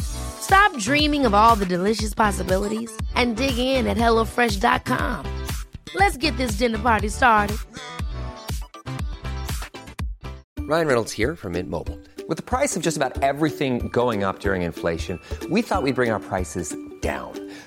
Stop dreaming of all the delicious possibilities and dig in at HelloFresh.com. Let's get this dinner party started. Ryan Reynolds here from Mint Mobile. With the price of just about everything going up during inflation, we thought we'd bring our prices down.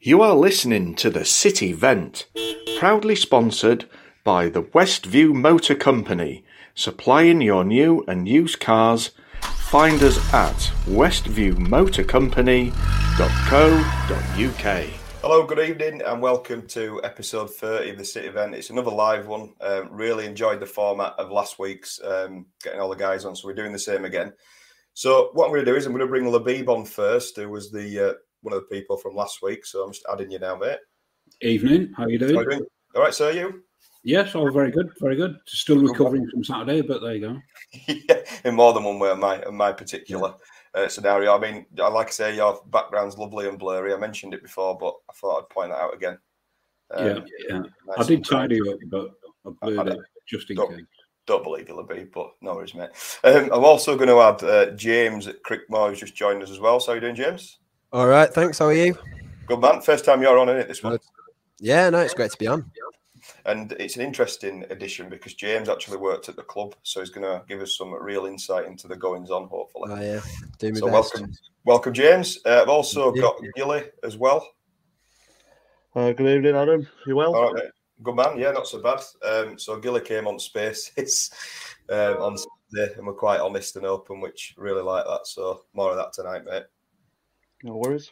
You are listening to the City Vent, proudly sponsored by the Westview Motor Company, supplying your new and used cars. Find us at westviewmotorcompany.co.uk. Hello, good evening, and welcome to episode 30 of the City Vent. It's another live one. Um, really enjoyed the format of last week's, um, getting all the guys on, so we're doing the same again. So, what I'm going to do is I'm going to bring Labib on first, who was the uh, one of the people from last week. So, I'm just adding you now, mate. Evening. How are you doing? How you doing? All right, sir, you? Yes, all very good, very good. Still recovering from Saturday, but there you go. yeah, in more than one way, in my, in my particular uh, scenario. I mean, I like I say, your background's lovely and blurry. I mentioned it before, but I thought I'd point that out again. Um, yeah, yeah. nice I did tidy up, but I blurred I- it just in don't- case. Don't believe you'll be, but no worries, mate. Um, I'm also going to add uh, James at Crickmore, who's just joined us as well. So, how you doing, James? All right, thanks. How are you? Good man. First time you're on, is it, this one? Yeah, no, it's great to be on. And it's an interesting addition because James actually worked at the club, so he's going to give us some real insight into the goings on, hopefully. Oh, yeah, do me so, best. welcome, welcome, James. Uh, I've also got Gilly as well. Uh, good evening, Adam. You well? All right. Good man. Yeah, not so bad. Um, so Gilly came on Spaces um, on Saturday, and we're quite honest and open, which really like that. So more of that tonight, mate. No worries.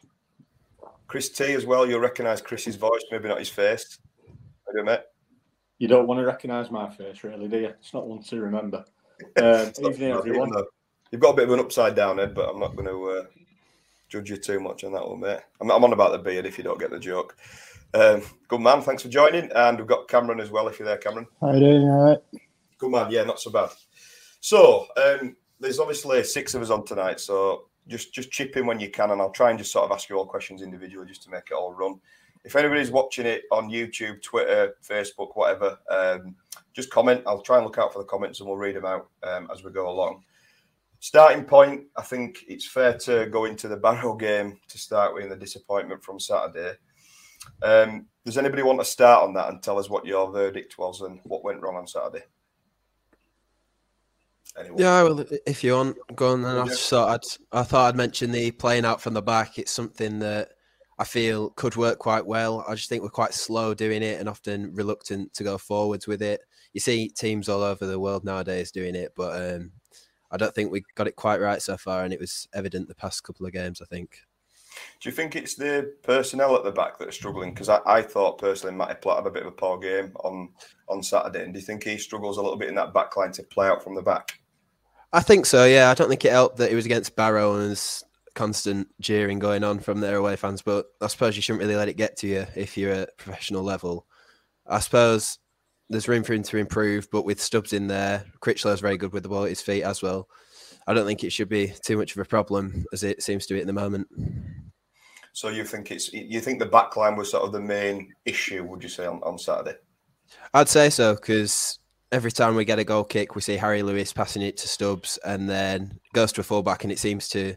Chris T as well. You'll recognise Chris's voice, maybe not his face. How you mate? You don't want to recognise my face, really, do you? It's not one to remember. Um, It's not evening, everyone. even though You've got a bit of an upside down head, but I'm not going to uh, judge you too much on that one, mate. I'm, I'm on about the beard if you don't get the joke. Um, good man, thanks for joining. And we've got Cameron as well, if you're there, Cameron. How you doing? All right. Good man, yeah, not so bad. So um, there's obviously six of us on tonight, so just just chip in when you can, and I'll try and just sort of ask you all questions individually just to make it all run. If anybody's watching it on YouTube, Twitter, Facebook, whatever, um, just comment. I'll try and look out for the comments, and we'll read them out um, as we go along. Starting point, I think it's fair to go into the Barrow game to start with, and the disappointment from Saturday. Um, does anybody want to start on that and tell us what your verdict was and what went wrong on Saturday? Anyone? Yeah, well, if you want, go on. Then I thought I'd, I thought I'd mention the playing out from the back. It's something that I feel could work quite well. I just think we're quite slow doing it and often reluctant to go forwards with it. You see teams all over the world nowadays doing it, but um, I don't think we got it quite right so far, and it was evident the past couple of games. I think. Do you think it's the personnel at the back that are struggling? Because I, I thought personally Matty Platt had a bit of a poor game on on Saturday. And do you think he struggles a little bit in that back line to play out from the back? I think so. Yeah, I don't think it helped that it was against Barrow and there's constant jeering going on from their away fans. But I suppose you shouldn't really let it get to you if you're at professional level. I suppose there's room for him to improve, but with Stubbs in there, Crichlow's very good with the ball at his feet as well. I don't think it should be too much of a problem as it seems to be at the moment. So you think it's you think the back line was sort of the main issue? Would you say on, on Saturday? I'd say so because every time we get a goal kick, we see Harry Lewis passing it to Stubbs and then goes to a fullback, and it seems to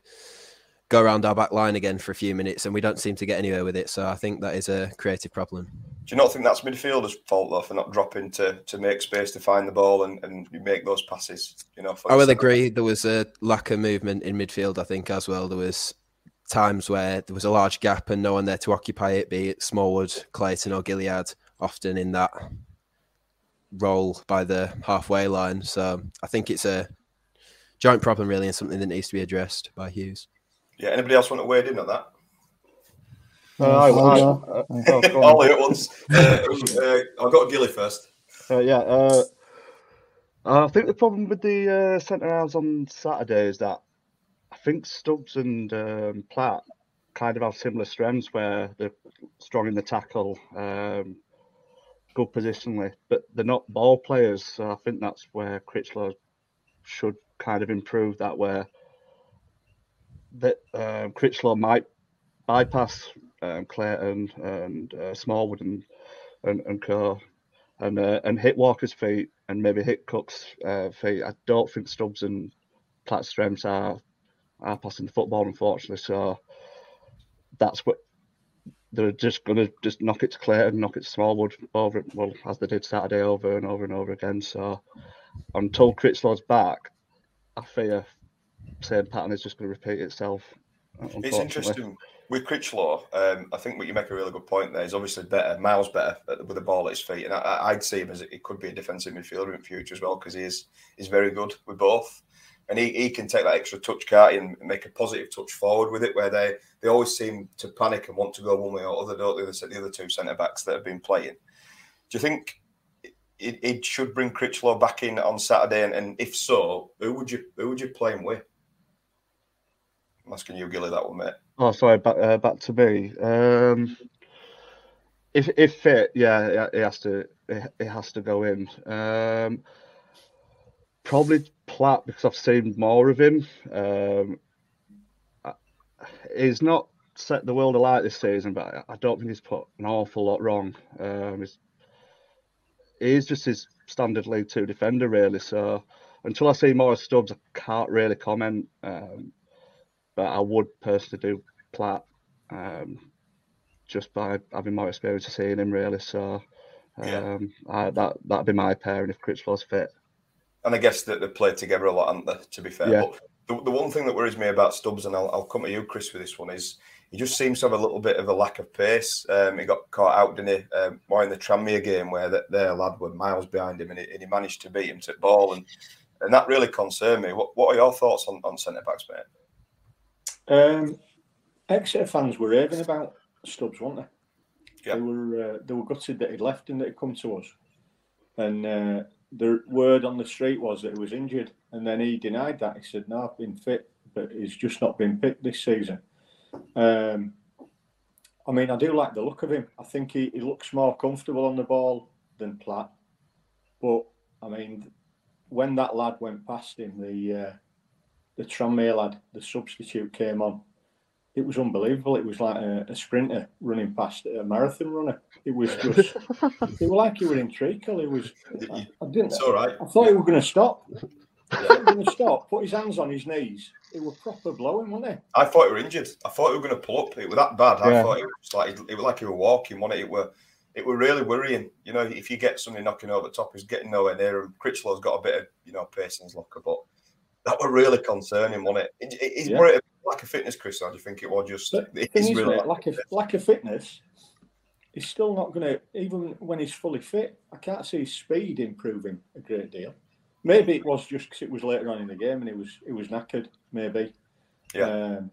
go around our back line again for a few minutes, and we don't seem to get anywhere with it. So I think that is a creative problem. Do you not think that's midfielders' fault though for not dropping to to make space to find the ball and, and make those passes? You know, for I would agree. There was a lack of movement in midfield. I think as well. There was times where there was a large gap and no one there to occupy it, be it Smallwood, Clayton, or Gilliead, often in that role by the halfway line. So I think it's a joint problem, really, and something that needs to be addressed by Hughes. Yeah. Anybody else want to weigh in on that? Uh, I, I, uh, I'll at once. Uh, uh, I've got Gilly first. Uh, yeah. Uh, I think the problem with the uh, centre halves on Saturday is that I think Stubbs and um, Platt kind of have similar strengths where they're strong in the tackle, um, good positionally, but they're not ball players. So I think that's where Crichlow should kind of improve that, where that um, Crichlow might bypass um, Clayton and uh, Smallwood and and, and Co. And uh, and hit Walker's feet and maybe hit Cook's uh, feet. I don't think Stubbs and Platt's strengths are are passing the football, unfortunately. So that's what they're just going to just knock it to Clayton, knock it to Smallwood over, well, as they did Saturday over and over and over again. So until Crichlow's back, I fear same pattern is just going to repeat itself. It's interesting with Crichlow. Um, I think what you make a really good point there is obviously better, miles better with the ball at his feet, and I, would see him as it could be a defensive midfielder in future as well because he is he's very good with both, and he, he can take that extra touch, cart and make a positive touch forward with it, where they they always seem to panic and want to go one way or other, don't they? The, the other two centre backs that have been playing. Do you think it, it should bring Crichlow back in on Saturday, and, and if so, who would you who would you play him with? I'm asking you, Gilly, that one, mate. Oh, sorry, back uh, back to me. Um, if if fit, yeah, it has to it has to go in. Um, probably Platt because I've seen more of him. Um, he's not set the world alight this season, but I don't think he's put an awful lot wrong. Um, he's, he's just his standard League Two defender, really. So until I see more of Stubbs, I can't really comment. Um, but I would personally do Platt um, just by having more experience of seeing him really. So um, yeah. I, that that'd be my pairing if Crichlow's fit. And I guess that they played together a lot, haven't they? To be fair, yeah. but the, the one thing that worries me about Stubbs, and I'll, I'll come to you, Chris, with this one is he just seems to have a little bit of a lack of pace. Um, he got caught out, didn't he? Um, more in the Tranmere game where the, their lad were miles behind him and he, and he, managed to beat him to the ball, and and that really concerned me. What what are your thoughts on, on centre backs, mate? Um, Exeter fans were raving about Stubbs, weren't they? Yeah. They were uh, they were gutted that he'd left and that he'd come to us. And uh, the word on the street was that he was injured, and then he denied that. He said, "No, I've been fit, but he's just not been picked this season." Um, I mean, I do like the look of him. I think he, he looks more comfortable on the ball than Platt. But I mean, when that lad went past him, the uh, the Tranmere lad, the substitute came on. It was unbelievable. It was like a, a sprinter running past a marathon runner. It was just, it was like you were in treacle. It was, I, I didn't, it's all right. I thought he was going to stop. going to stop, put his hands on his knees. It was proper blowing, wasn't it? I thought he were injured. I thought he were going to pull up. It was that bad. I thought it was like it was like he were walking, wasn't it? It were it were really worrying. You know, if you get somebody knocking over the top, he's getting nowhere near him. Crichlow's got a bit of you know pace in his locker, but that were really concerning, wasn't it? it, it, it yeah. lack of fitness, Chris, or do you think it was just it's really lack, of lack of fitness? He's still not going to, even when he's fully fit. I can't see his speed improving a great deal. Maybe it was just because it was later on in the game and he was he was knackered. Maybe, yeah. Um,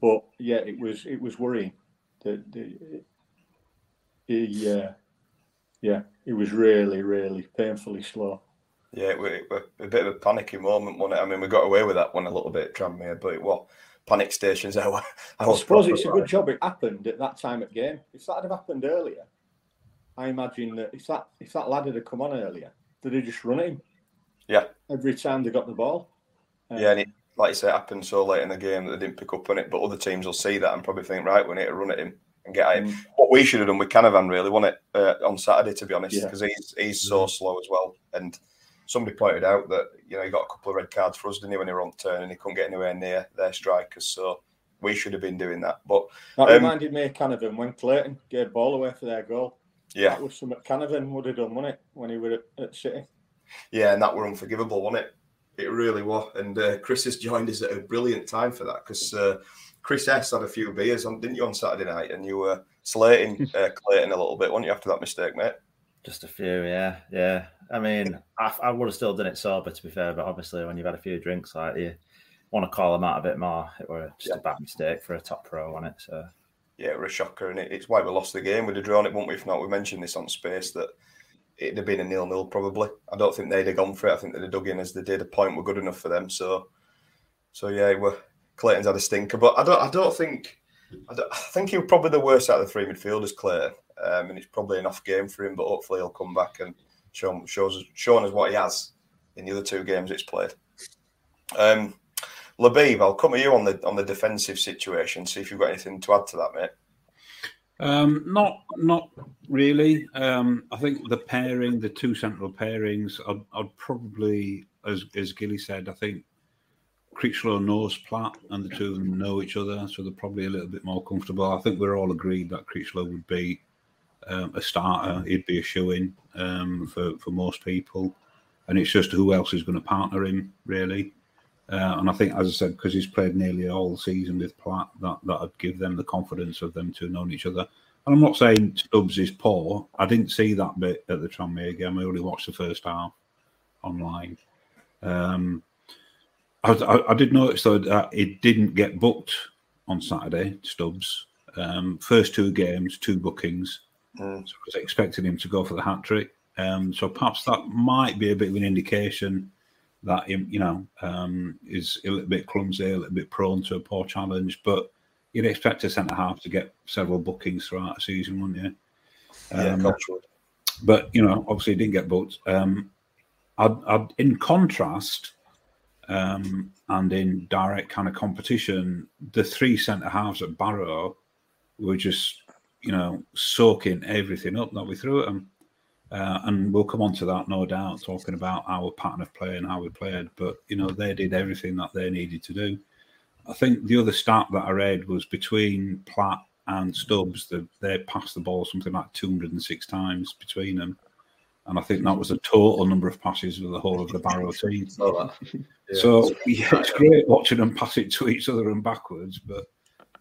but yeah, it was it was worrying that he, uh, yeah, it was really really painfully slow. Yeah, it was a bit of a panicky moment, wasn't it? I mean, we got away with that one a little bit, Tranmere, but it was panic stations. I, I suppose it's a good job it happened at that time at game. If that had happened earlier, I imagine that if that if that lad had come on earlier, they'd have just run him. Yeah. Every time they got the ball. Um, yeah, and it, like you say, it happened so late in the game that they didn't pick up on it. But other teams will see that and probably think, right, we need to run at him and get at him. Mm. What we should have done with Canavan, really, wasn't it, uh, on Saturday, to be honest, because yeah. he's he's so mm. slow as well. And somebody pointed out that you know he got a couple of red cards for us, didn't he, when he were on turn and he couldn't get anywhere near their strikers. So we should have been doing that. But that um, reminded me of Canavan when Clayton gave ball away for their goal. Yeah, that was something Canavan would have done, wasn't it, when he were at, at City? Yeah, and that were unforgivable, wasn't it? It really was. And uh, Chris has joined us at a brilliant time for that because uh, Chris S had a few beers on, didn't you, on Saturday night? And you were slating uh, Clayton a little bit, weren't you, after that mistake, mate? Just a few, yeah, yeah. I mean, I, I would have still done it sober, to be fair, but obviously, when you've had a few drinks, like you want to call them out a bit more. It was just yeah. a bad mistake for a top pro on it. So yeah, it was a shocker, and it, it's why we lost the game. We'd have drawn it, wouldn't we? If not, we mentioned this on space that it'd have been a nil-nil probably. I don't think they'd have gone for it. I think they'd have dug in as they did. A point were good enough for them. So, so yeah, we're, Clayton's had a stinker, but I don't. I don't think. I, don't, I think he was probably the worst out of the three midfielders, Clayton, um, and it's probably an off game for him. But hopefully, he'll come back and show shows shown us what he has in the other two games it's played. Um, Labib, I'll come to you on the on the defensive situation. See if you've got anything to add to that, mate. Um, not not really. Um, I think the pairing, the two central pairings, I'd, I'd probably, as as Gilly said, I think Crichlow knows Platt, and the two of them know each other, so they're probably a little bit more comfortable. I think we're all agreed that Crichlow would be um, a starter. He'd be a shoe in um, for for most people, and it's just who else is going to partner him really. Uh, and I think, as I said, because he's played nearly all season with Platt, that that'd give them the confidence of them to know each other. And I'm not saying Stubbs is poor. I didn't see that bit at the Tranmere game. I only watched the first half online. Um, I, I, I, did notice though that it didn't get booked on Saturday. Stubbs, um, first two games, two bookings. Mm. So I was expecting him to go for the hat trick. Um, so perhaps that might be a bit of an indication that you know um, is a little bit clumsy, a little bit prone to a poor challenge. But you'd expect a centre half to get several bookings throughout the season, wouldn't you? Um, yeah, but you know, obviously, he didn't get booked. Um, I'd, I'd, in contrast, um, and in direct kind of competition, the three centre halves at Barrow were just, you know, soaking everything up that we threw at them. Uh, and we'll come on to that, no doubt, talking about our pattern of play and how we played. But you know, they did everything that they needed to do. I think the other stat that I read was between Platt and Stubbs, that they passed the ball something like 206 times between them. And I think that was the total number of passes of the whole of the Barrow team. yeah. So yeah, it's great watching them pass it to each other and backwards, but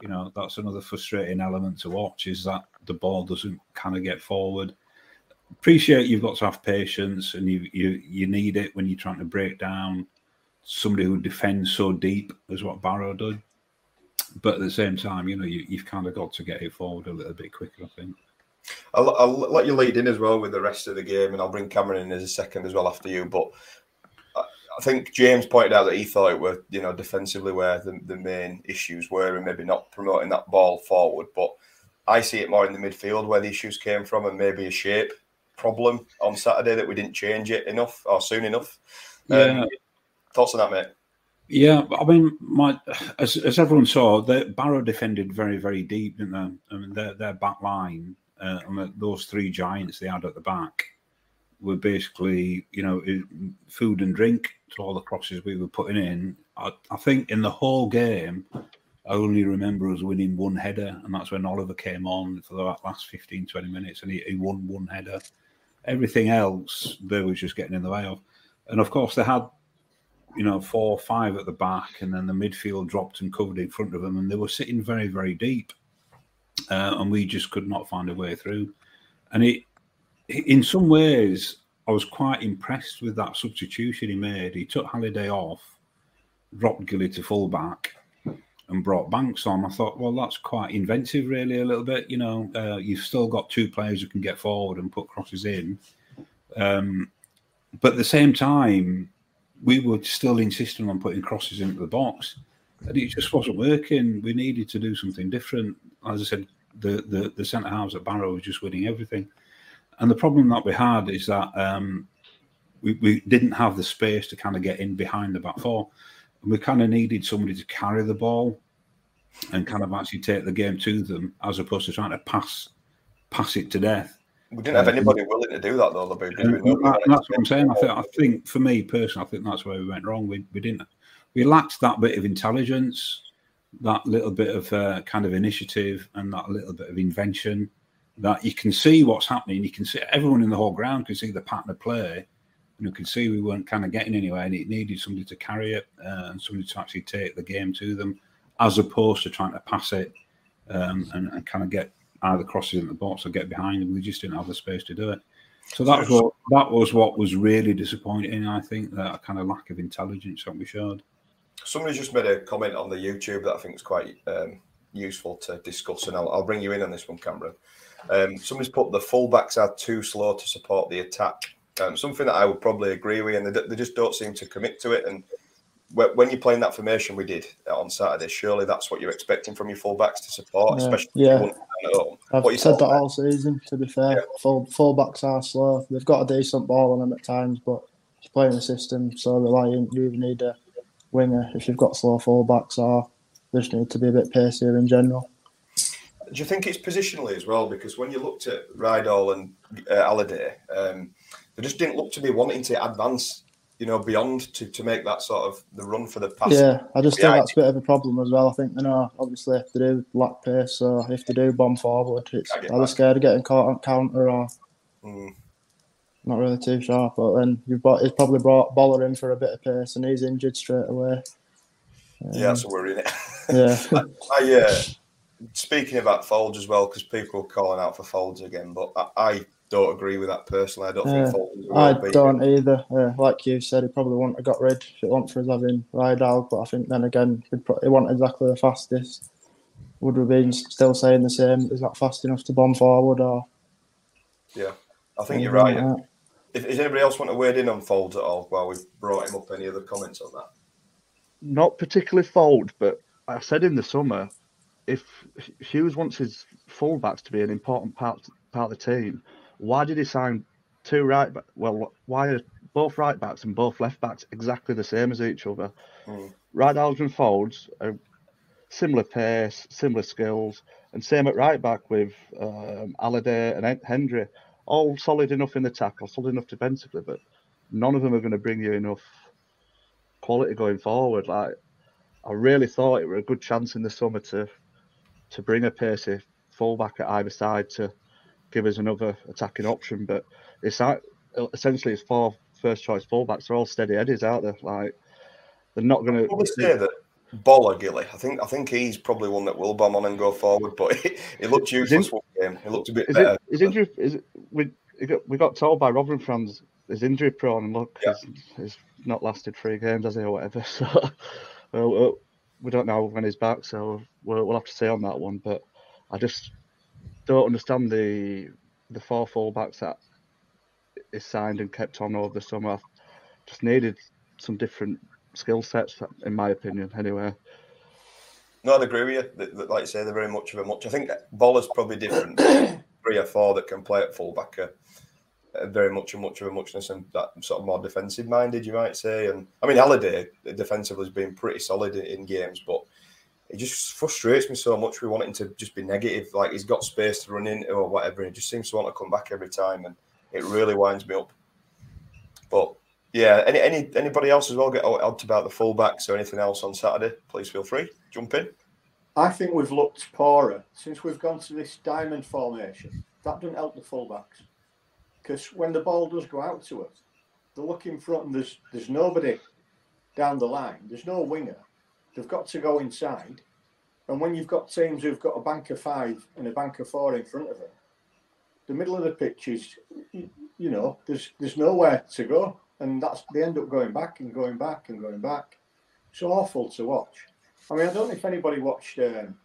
you know that's another frustrating element to watch is that the ball doesn't kind of get forward appreciate you've got to have patience and you you you need it when you're trying to break down somebody who defends so deep as what Barrow did. But at the same time, you know, you, you've kind of got to get it forward a little bit quicker, I think. I'll, I'll, let you lead in as well with the rest of the game, and I'll bring Cameron in as a second as well after you. But I, think James pointed out that he thought it were, you know, defensively where the, the main issues were, and maybe not promoting that ball forward. But I see it more in the midfield where the issues came from, and maybe a shape problem on Saturday that we didn't change it enough or soon enough. Yeah. Um, thoughts on that, mate? Yeah, I mean, my as, as everyone saw, the Barrow defended very, very deep, didn't they? I mean, their their back line uh, and those three giants they had at the back were basically, you know, food and drink to all the crosses we were putting in. I, I think in the whole game, I only remember us winning one header, and that's when Oliver came on for the last 15, 20 minutes, and he, he won one header. Everything else, they was just getting in the way of. And of course, they had, you know, four or five at the back, and then the midfield dropped and covered in front of them, and they were sitting very, very deep. Uh, and we just could not find a way through. And it, in some ways, I was quite impressed with that substitution he made. He took Halliday off, dropped Gilly to fullback, and brought Banks on. I thought, well, that's quite inventive, really, a little bit. You know, uh, you've still got two players who can get forward and put crosses in. Um, but at the same time, we were still insisting on putting crosses into the box. And it just wasn't working. We needed to do something different. As I said, the, the, the centre halves at Barrow was just winning everything. And the problem that we had is that um, we, we didn't have the space to kind of get in behind the back four And we kind of needed somebody to carry the ball and kind of actually take the game to them, as opposed to trying to pass pass it to death. We didn't have um, anybody willing to do that though. That, that's what I'm saying. I think, I think for me personally, I think that's where we went wrong. We, we didn't we lacked that bit of intelligence, that little bit of uh, kind of initiative, and that little bit of invention. That you can see what's happening. You can see everyone in the whole ground can see the pattern of play, and you can see we weren't kind of getting anywhere, and it needed somebody to carry it uh, and somebody to actually take the game to them. as opposed to trying to pass it um, and, and kind of get either crosses in the box or get behind them. We just didn't have the space to do it. So that was what that was what was really disappointing. I think that kind of lack of intelligence that we showed. Somebody just made a comment on the YouTube that I think is quite um, useful to discuss, and I'll, I'll, bring you in on this one, Cameron. Um, somebody's put the fullbacks are too slow to support the attack. Um, something that I would probably agree with, and they, they just don't seem to commit to it. And when you're playing that formation we did on Saturday, surely that's what you're expecting from your fullbacks to support, yeah, especially yeah. I've said that all season. To be fair, yeah. full fullbacks are slow. They've got a decent ball on them at times, but playing the system so reliant, you need a winger if you've got slow fullbacks, or they just need to be a bit pacier in general. Do you think it's positionally as well? Because when you looked at Ridehalgh and uh, Halliday, um, they just didn't look to be wanting to advance you know, beyond to, to make that sort of the run for the pass. Yeah, I just think that's a bit of a problem as well. I think they know obviously if they do lack pace, so if they do bomb forward, it's either scared of getting caught on counter or mm. not really too sharp. But then you've got he's probably brought Boller in for a bit of pace, and he's injured straight away. Um, yeah, that's a worry, it? Yeah. I, I uh, speaking about Foulds as well, because people are calling out for Foulds again, but I, I don't agree with that personally. I don't think Fulton I don't either. Uh, like you said, he probably wouldn't have got rid if it wasn't for us having Ridehalgh. But I think then again, he wasn't exactly the fastest. Would we been still saying the same? Is that fast enough to bomb forward? Or yeah, I think you're right. Like if, does anybody else want to wade in on Foulds at all while we've brought him up? Any other comments on that? Not particularly Fold, but I said in the summer, if Hughes wants his fullbacks to be an important part part of the team, why did he sign two right? Back? Well, why are both right backs and both left backs exactly the same as each other? Mm. Right Aldrin Foulds are similar pace, similar skills, and same at right back with um, Halliday and Hendrie. All solid enough in the tackle, solid enough defensively, but none of them are going to bring you enough quality going forward. Like I really thought it were a good chance in the summer to to bring a pacey fullback at either side to give us another attacking option. But it's like, essentially it's four first choice fullbacks. They're all steady eddies out there. Like they're not going to. Probably say that Boller Gilly. I think I think he's probably one that will bomb on and go forward. But he, he looked useless in, one game. He looked a bit is better. It, is injury? Is it, we got, we got told by Robin Franz is injury prone and look, yeah. he's, he's, not lasted three games, has he, or whatever. So well, we don't know when he's back, so we'll, we'll have to see on that one. But I just don't understand the the four fullbacks that is signed and kept on over the summer. Just needed some different skill sets, in my opinion. Anyway. No, I'd agree with you. Like you say, they're very much of a much. I think Boller's probably different. Three or four that can play at fullback are, Uh, very much a much of a muchness and that sort of more defensive minded, you might say. And I mean, Halliday uh, defensively has been pretty solid in, in games, but it just frustrates me so much. We want him to just be negative, like he's got space to run into or whatever. He just seems to want to come back every time, and it really winds me up. But yeah, any, any anybody else as well get out about the fullbacks or anything else on Saturday? Please feel free, jump in. I think we've looked poorer since we've gone to this diamond formation. That doesn't help the fullbacks because when the ball does go out to us, they look in front and there's there's nobody down the line. There's no winger They've got to go inside. And when you've got teams who've got a bank of five and a bank of four in front of them, the middle of the pitch is, you know, there's there's nowhere to go, and that's they end up going back and going back and going back. It's awful to watch. I mean, I don't know if anybody watched um,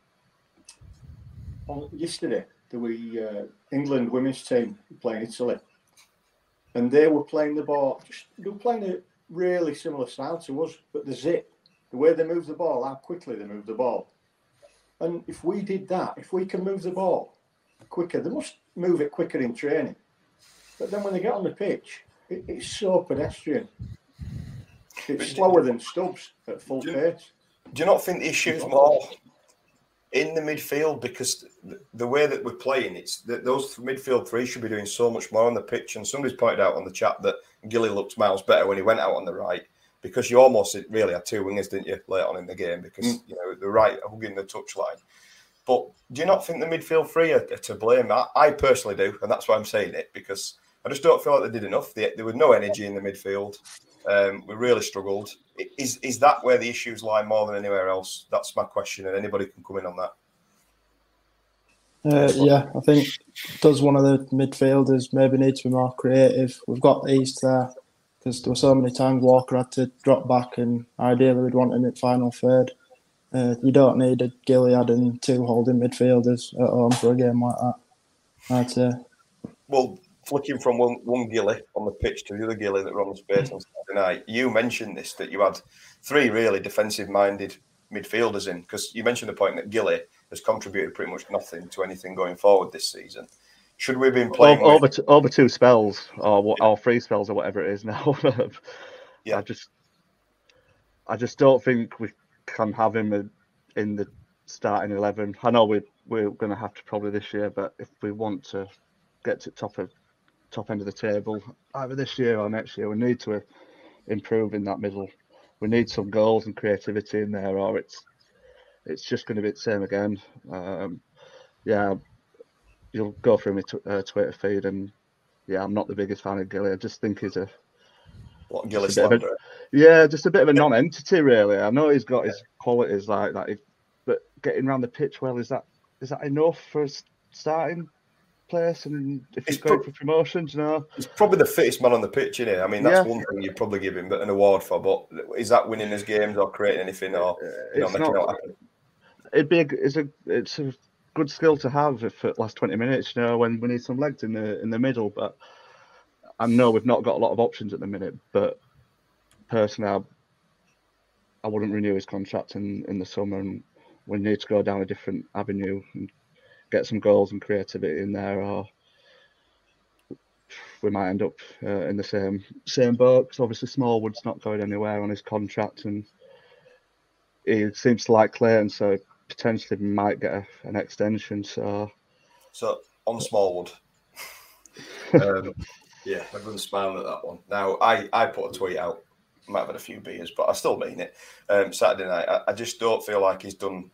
on yesterday the we uh, England women's team playing Italy, and they were playing the ball. Just, they were playing a really similar style to us, but the zip the way they move the ball, how quickly they move the ball. And if we did that, if we can move the ball quicker, they must move it quicker in training. But then when they get on the pitch, it, it's so pedestrian. It's slower than Stubbs at full do, pace. Do you not think the issue is more in the midfield because the way that we're playing, it's that those midfield three should be doing so much more on the pitch. And somebody's pointed out on the chat that Gilly looked miles better when he went out on the right because you almost really had two wingers, didn't you, late on in the game because mm. you know the right hugging the touchline. But do you not think the midfield three are, are to blame? I, I, personally do, and that's why I'm saying it because I just don't feel like they did enough. They, there was no energy in the midfield. Um, we really struggled. Is is that where the issues lie more than anywhere else? That's my question, and anybody can come in on that. Uh, yeah, I think does one of the midfielders maybe need to be more creative. We've got East there because there were so many times Walker had to drop back, and ideally we'd want him at final third. Uh, you don't need a Gilliead and two holding midfielders at home for a game like that. I'd say. Well, flicking from one, one Gilly on the pitch to the other Gilly that were on the space on Saturday night, you mentioned this that you had three really defensive minded midfielders in because you mentioned the point that Gilly has contributed pretty much nothing to anything going forward this season. Should we have been playing over, with... over, over two spells or or three spells or whatever it is now? yeah, I just I just don't think we can have him in the starting eleven. I know we we're going to have to probably this year, but if we want to get to top of top end of the table either this year or next year, we need to improve in that middle. We need some goals and creativity in there, or it's it's just going to be the same again. Um, yeah, you'll go through my t- uh, Twitter feed, and yeah, I'm not the biggest fan of Gilly. I just think he's a what Gilly a, yeah, just a bit of a non-entity, really. I know he's got his qualities like that, but getting around the pitch well is that is that enough for starting place? And if he's going pro- for promotions, you know, he's probably the fittest man on the pitch, isn't he? I mean, that's yeah. one thing you'd probably give him an award for. But is that winning his games or creating anything or uh, you know, making not, it? It'd be a, it's a it's a good skill to have for the last twenty minutes. You know, when we need some legs in the in the middle, but. I know we've not got a lot of options at the minute, but personally, I, I wouldn't renew his contract in, in the summer, and we need to go down a different avenue and get some goals and creativity in there, or we might end up uh, in the same same boat. Because obviously Smallwood's not going anywhere on his contract, and he seems to like Clayton, so potentially might get a, an extension. So, so on Smallwood, um, yeah, everyone's smiling at that one. Now, I I put a tweet out. Might have had a few beers, but I still mean it. Um, Saturday night, I, I just don't feel like he's done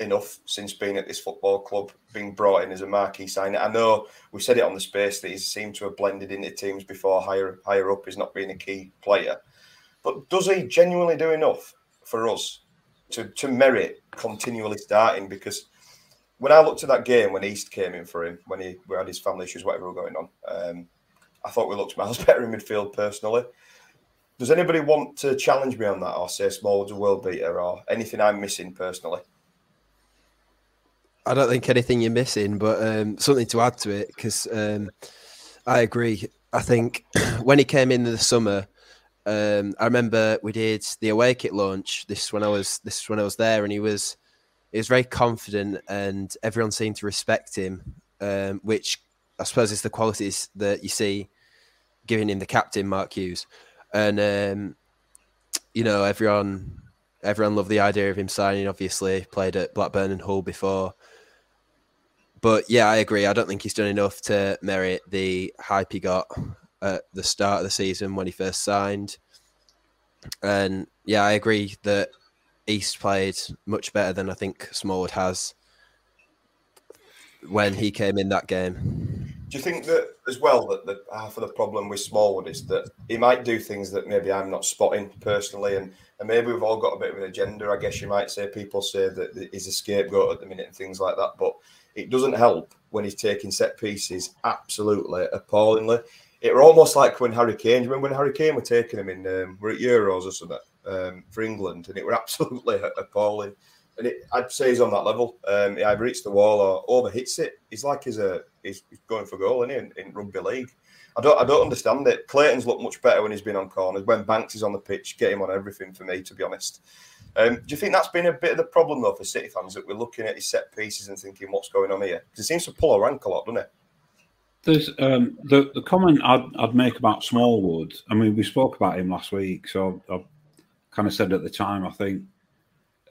enough since being at this football club, being brought in as a marquee signing. I know we said it on the space that he's seemed to have blended into teams before higher higher up. He's not being a key player, but does he genuinely do enough for us to to merit continually starting? Because when I looked at that game when East came in for him, when he we had his family issues, whatever were going on, um, I thought we looked miles better in midfield personally. Does anybody want to challenge me on that or say Smallwood's a world beater or anything I'm missing personally? I don't think anything you're missing, but um, something to add to it because um, I agree. I think when he came in the summer, um, I remember we did the away kit launch. This when I was this when I was there, and he was he was very confident, and everyone seemed to respect him, um, which I suppose is the qualities that you see giving him the captain Mark Hughes, and um, you know everyone everyone loved the idea of him signing. Obviously, played at Blackburn and Hull before but yeah, I agree. I don't think he's done enough to merit the hype he got at the start of the season when he first signed. And yeah, I agree that East played much better than I think Smallwood has when he came in that game. Do you think that as well that, that half of the problem with Smallwood is that he might do things that maybe I'm not spotting personally, and, and maybe we've all got a bit of an agenda. I guess you might say people say that he's a scapegoat at the minute and things like that, but it doesn't help when he's taking set pieces absolutely appallingly. It were almost like when Harry Kane. remember when Harry Kane were taking him in? Um, we're at Euros or something um, for England, and it were absolutely appalling. And it, I'd say he's on that level. Um, he either hits the wall or overhits it. He's like he's a he's, going for goal, is in, in rugby league. I don't I don't understand it. Clayton's looked much better when he's been on corners. When Banks is on the pitch, get him on everything for me, to be honest. Um, do you think that's been a bit of the problem though for City fans that we're looking at his set pieces and thinking what's going on here? Because it seems to pull a rank a lot, doesn't it? There's um, the the comment I'd, I'd make about Smallwood. I mean, we spoke about him last week, so I, I kind of said at the time. I think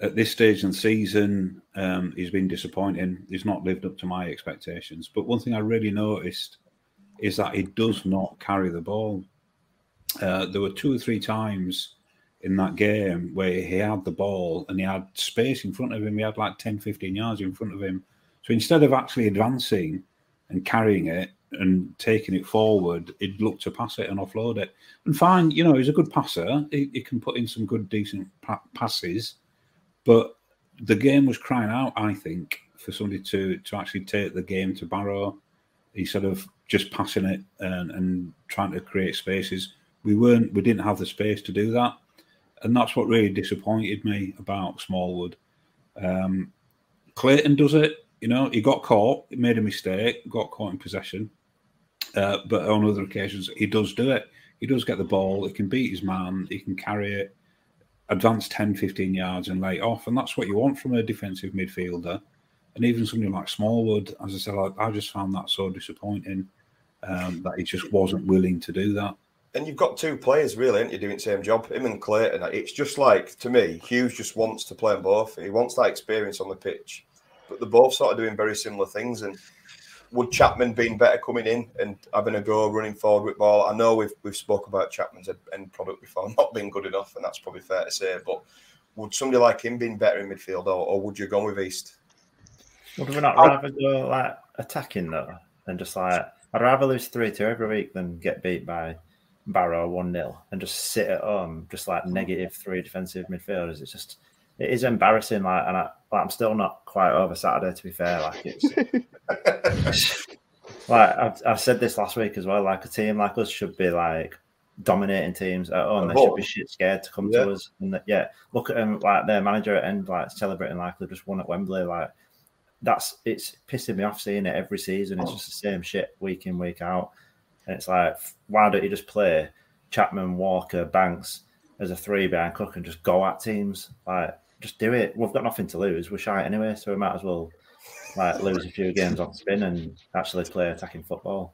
at this stage in the season, um, he's been disappointing. He's not lived up to my expectations. But one thing I really noticed is that he does not carry the ball. Uh, there were two or three times in that game where he had the ball and he had space in front of him. He had like 10, 15 yards in front of him. So instead of actually advancing and carrying it and taking it forward, he'd look to pass it and offload it. And fine, you know, he's a good passer. He, he can put in some good, decent pa- passes. But the game was crying out, I think, for somebody to to actually take the game to Barrow. Instead of just passing it and, and trying to create spaces, we weren't. We didn't have the space to do that, and that's what really disappointed me about Smallwood. Um, Clayton does it. You know, he got caught, he made a mistake, got caught in possession. Uh, but on other occasions, he does do it. He does get the ball, he can beat his man, he can carry it, advance 10, 15 yards and lay off. And that's what you want from a defensive midfielder. And even something like Smallwood, as I said, I, I just found that so disappointing um, that he just wasn't willing to do that. And you've got two players, really, aren't you, doing the same job? Him and Clayton. It's just like, to me, Hughes just wants to play them both. He wants that experience on the pitch. But they're both sort of doing very similar things. And would Chapman been better coming in and having a go running forward with ball? I know we've we've spoke about Chapman's end product before not being good enough, and that's probably fair to say. But would somebody like him been better in midfield, or, or would you go with East? Would we not rather go like attacking though, and just like I'd rather lose three two every week than get beat by Barrow one 0 and just sit at home, just like mm. negative three defensive midfielders. It's just it is embarrassing. Like, and I, like, I'm still not quite over Saturday. To be fair, like it's like I've, I've said this last week as well. Like a team like us should be like dominating teams at home. They should be shit scared to come Yeah. to us. And that, yeah, look at them like their manager at end like celebrating like they just won at Wembley. Like that's it's pissing me off seeing it every season. It's oh. just the same shit week in week out. And it's like, why don't you just play Chapman, Walker, Banks as a three behind Cook and just go at teams? Like, just do it. We've got nothing to lose. We're shy anyway, so we might as well like lose a few games on spin and actually play attacking football.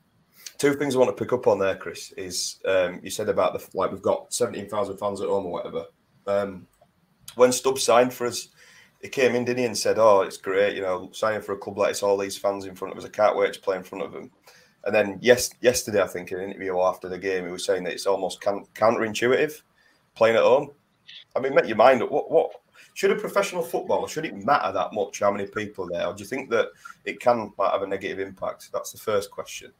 Two things I want to pick up on there, Chris, is um, you said about the like we've got seventeen thousand fans at home or whatever. Um, when Stubbs signed for us, he came in, didn't he, and said, "Oh, it's great, you know, signing for a club like it's all these fans in front of us. I can't wait to play in front of them." And then yes, yesterday, I think in an interview after the game, he was saying that it's almost can- counterintuitive playing at home. I mean, make your mind up. What what should a professional footballer should it matter that much how many people there, or do you think that it can like, have a negative impact? That's the first question.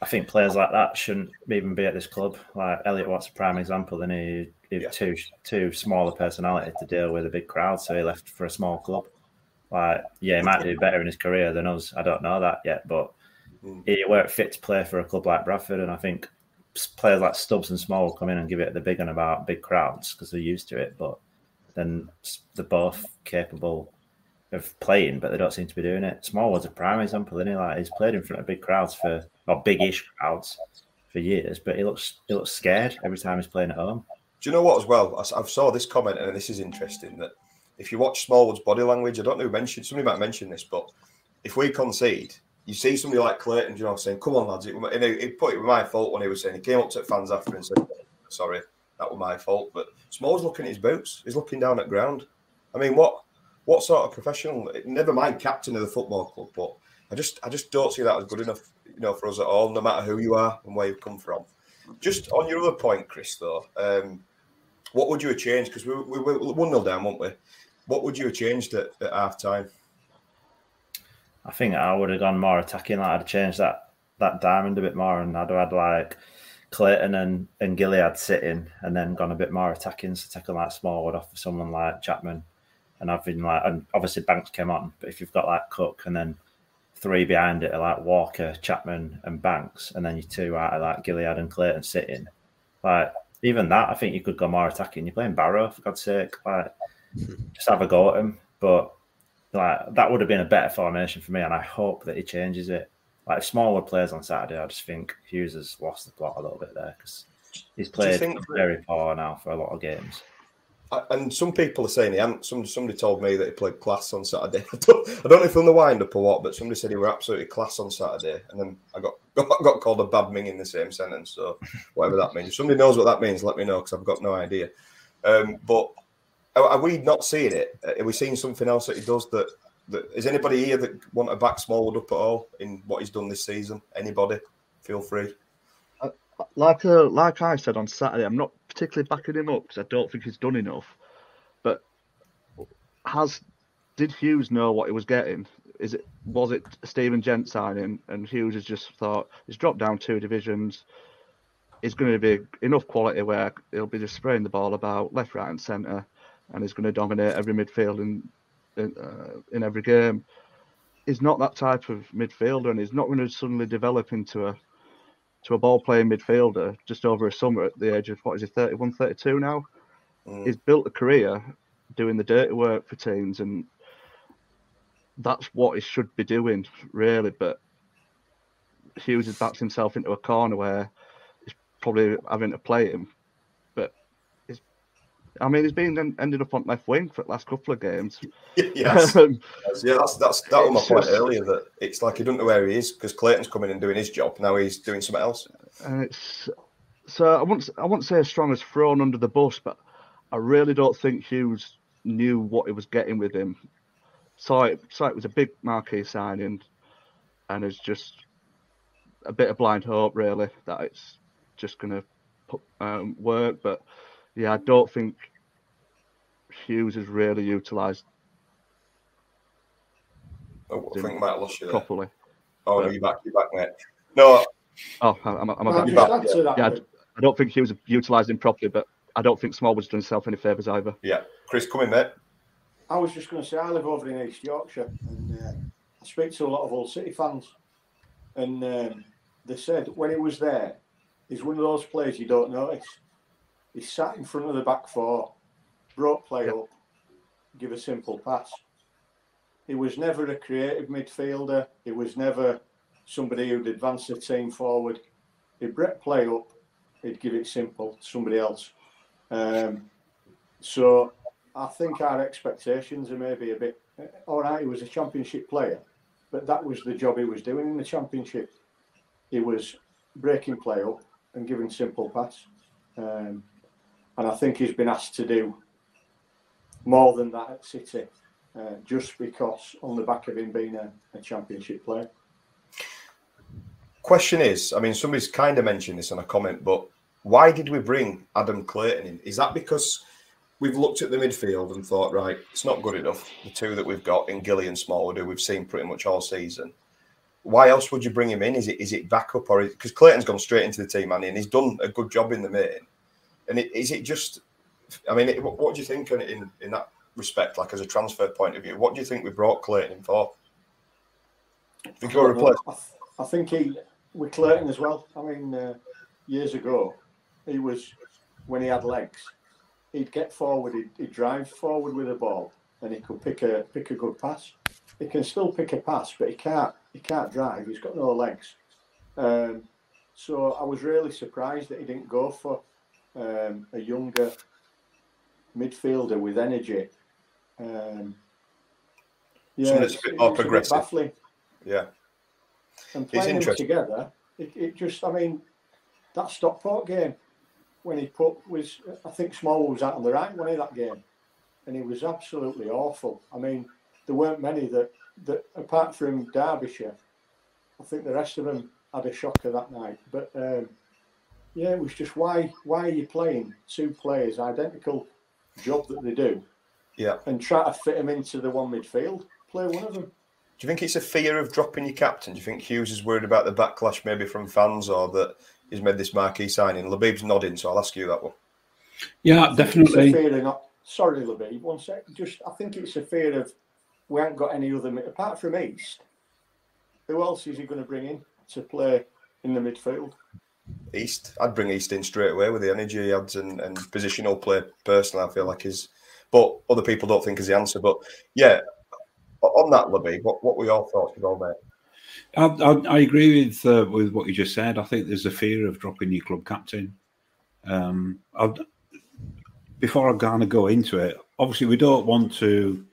I think players like that shouldn't even be at this club. Like Elliot Watt's a prime example. Then he, he had too too smaller personality to deal with a big crowd, so he left for a small club. Like, yeah, he might do better in his career than us. I don't know that yet, but Mm. he weren't fit to play for a club like Bradford. And I think players like Stubbs and Small will come in and give it the big one about big crowds because they're used to it. But then they're both capable of playing, but they don't seem to be doing it. Small was a prime example, isn't he? Like he's played in front of big crowds for or big-ish crowds for years, but he looks he looks scared every time he's playing at home. Do you know what as well? I, have saw this comment and this is interesting that if you watch Smallwood's body language, I don't know who mentioned somebody might mention this, but if we concede, you see somebody like Clayton, you know, saying, "Come on, lads," it, and he, put it was my fault when he was saying he came up to fans after and said, "Sorry, that was my fault." But Small's looking at his boots; he's looking down at ground. I mean, what what sort of professional? Never mind captain of the football club, but I just I just don't see that as good enough, you know, for us at all. No matter who you are and where you've come from. Just on your other point, Chris, though, um, what would you have changed? Because we, we were one 0 down, weren't we? What would you have changed at, at half time? I think I would have gone more attacking. Like I'd have changed that that diamond a bit more, and I'd have had like Clayton and and Gilliead sitting, and then gone a bit more attacking. So taking like Smallwood off of someone like Chapman, and having like and obviously Banks came on, but if you've got like Cook and then three behind it are like Walker, Chapman, and Banks, and then you two out of like Gilliead and Clayton sitting, like even that, I think you could go more attacking. You're playing Barrow for God's sake, like hmm. just have a go at him, but like that would have been a better formation for me, and I hope that he changes it. Like if Smallwood plays on Saturday, I just think Hughes has lost the plot a little bit there because he's played think that- very poor now for a lot of games. I- And some people are saying he hadn't. Some, somebody told me that he played class on Saturday. I don't, I don't know if on the wind up or what, but somebody said he were absolutely class on Saturday. And then I got, got, got called a bad ming in the same sentence. So whatever that means. If somebody knows what that means, let me know because I've got no idea. Um, but are, are we not seeing it? Are we seeing something else that he does that, that is anybody here that want to back Smallwood up at all in what he's done this season? Anybody? Feel free. like uh, like I said on Saturday, I'm not particularly backing him up because I don't think he's done enough. But has did Hughes know what he was getting? is it was it Stephen Gent signing? And Hughes has just thought he's dropped down two divisions. He's going to be enough quality where he'll be just spraying the ball about left, right, and centre, and he's going to dominate every midfield in in, uh, in every game. He's not that type of midfielder, and he's not going to suddenly develop into a to a ball playing midfielder just over a summer at the age of what is he 31 32 now Mm. he's built a career doing the dirty work for teams and that's what he should be doing really but Hughes has backed himself into a corner where he's probably having to play him I mean he's been en- ended up on left wing for the last couple of games yes. Um, yeah, that's that's that was my point just- earlier that it's like he doesn't know where he is because Clayton's coming and doing his job. Now he's doing something else. And it's so I won't I won't say as strong as thrown under the bus, but I really don't think Hughes knew what he was getting with him. So it, so it was a big marquee signing, and it's just a bit of blind hope really that it's just going to um, work. But yeah, I don't think Hughes is really utilised Oh, I think I might have lost you there. properly. Oh, no, you're back. You're back, mate. No, Oh, I'm, I'm, I'm just back. add to that, Yeah, I, I don't think Hughes utilised him properly, but I don't think Smallwood's done himself any favours either. yeah, Chris, come in, mate. I was just going to say, I live over in East Yorkshire, and uh, I speak to a lot of old City fans, and um, they said when he was there, he's one of those players you don't notice. He sat in front of the back four, brought play up, give a simple pass. He was never a creative midfielder. He was never somebody who'd advance the team forward. He'd break play up, he'd give it simple to somebody else. Um, so I think our expectations are maybe a bit. All right, he was a championship player, but that was the job he was doing in the championship. He was breaking play up and giving simple pass, um, and I think he's been asked to do more than that at City, uh, just because on the back of him being a, a championship player. Question is, I mean, somebody's kind of mentioned this in a comment, but why did we bring Adam Clayton in? Is that because we've looked at the midfield and thought, right, it's not good enough? The two that we've got in Gilly and Smallwood, who we've seen pretty much all season. Why else would you bring him in? Is it is it backup or because Clayton's gone straight into the team, and he's done a good job in the main? And it, is it just? I mean, it, what, what do you think in, in in that respect? Like as a transfer point of view, what do you think we brought Clayton in for? Do you think he'll replace? I, I think he with Clayton as well. I mean, uh, years ago, he was when he had legs, he'd get forward, he'd, he'd drive forward with the ball, and he could pick a pick a good pass. He can still pick a pass, but he can't he can't drive. He's got no legs. Um, so I was really surprised that he didn't go for um, a younger midfielder with energy. Um, yeah, Someone that's a bit more it's progressive. baffling Yeah. and It's playing them together, it, it just, I mean, that Stockport game when he put was, I think Small was out on the right one in that game, and he was absolutely awful. I mean, there weren't many that that apart from Derbyshire, I think the rest of them had a shocker that night. But um, yeah, it was just why why are you playing two players identical job that they do Yeah. and try to fit them into the one midfield? Play one of them. Do you think it's a fear of dropping your captain? Do you think Hughes is worried about the backlash maybe from fans or that he's made this marquee signing? Labib's nodding, so I'll ask you that one. Yeah, It's a definitely. fear of not. Sorry, Labib. One sec. Just, I think it's a fear of we haven't got any other apart from East. Who else is he going to bring in to play in the midfield? East, I'd bring East in straight away with the energy he adds and, and positional play. Personally, I feel like is, but other people don't think is the answer. But yeah, on that, Labib, what, what were your thoughts with all that? I, I, I agree with uh, with what you just said. I think there's a fear of dropping your club captain. Um, I'll, before I kind of go into it, obviously we don't want to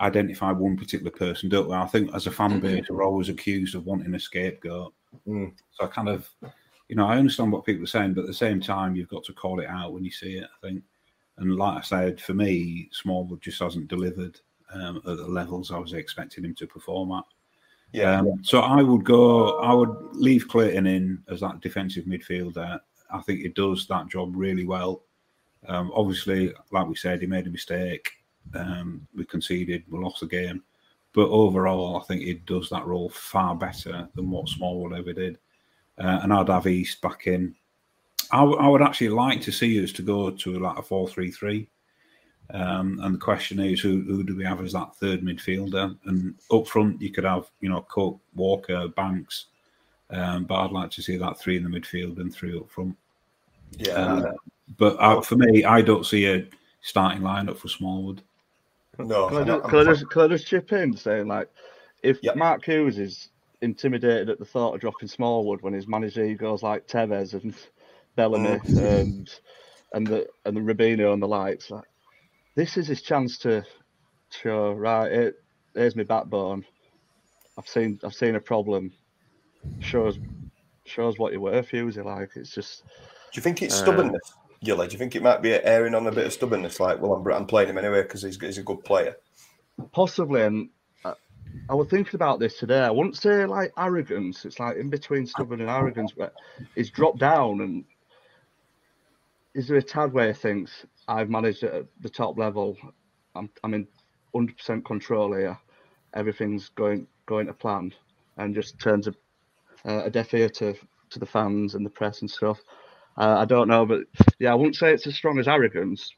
identify one particular person, don't we? I think as a fan base, we're always accused of wanting a scapegoat. Mm. So I kind of, you know, I understand what people are saying, but at the same time, you've got to call it out when you see it. I think, and like I said, for me, Smallwood just hasn't delivered um, at the levels I was expecting him to perform at. Yeah. Um, so I would go. I would leave Clayton in as that defensive midfielder. I think he does that job really well. Um, obviously, like we said, he made a mistake. Um, we conceded. We lost the game. but overall, I think he does that role far better than what Smallwood ever did. Uh, and I'd have East back in. I, w- I would actually like to see us to go to like a 4 3 3. Um, and the question is, who, who do we have as that third midfielder? And up front, you could have, you know, Cook, Walker, Banks. Um, but I'd like to see that three in the midfield and three up front. Yeah. Uh, but uh, for me, I don't see a starting lineup for Smallwood. No. Can I, just, can, I just, can I just chip in saying like, if Mark Hughes is intimidated at the thought of dropping Smallwood when his manager goes like Tevez and Bellamy Mm. and and the and the Robinho and the likes, like, this is his chance to show right. It, here's my backbone. I've seen I've seen a problem. Shows shows what you're worth, Hughesy. Like it's just. Do you think it's uh, stubbornness, Gilly? Do you think it might be airing on a bit of stubbornness? Like, well, I'm, I'm playing him anyway because he's, he's a good player. Possibly, and I, was thinking about this today. I wouldn't say like arrogance. It's like in between stubborn and arrogance, but he's dropped down. And is there a tad where he thinks I've managed at the top level? I'm I'm in 100 percent control here. Everything's going going to plan, and just turns a, a deaf ear to to the fans and the press and stuff. Uh, I don't know, but yeah, I wouldn't say it's as strong as arrogance,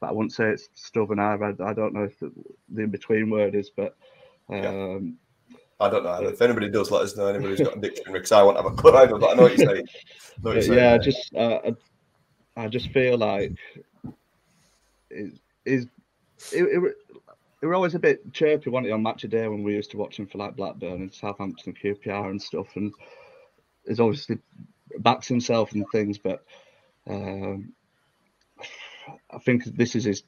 but I wouldn't say it's stubborn either. I, I don't know if the, the in between word is, but um, I don't know. If anybody does, let us know. Anybody's got a dictionary because I won't have a clue either. But I know what you're saying. Know what you're saying. yeah, I just uh, I, just feel like it is it, it, it were always a bit chirpy, wasn't it, on match a day when we used to watch him for like Blackburn and Southampton QPR and stuff, and he's obviously backs himself and things, but um, I think this is his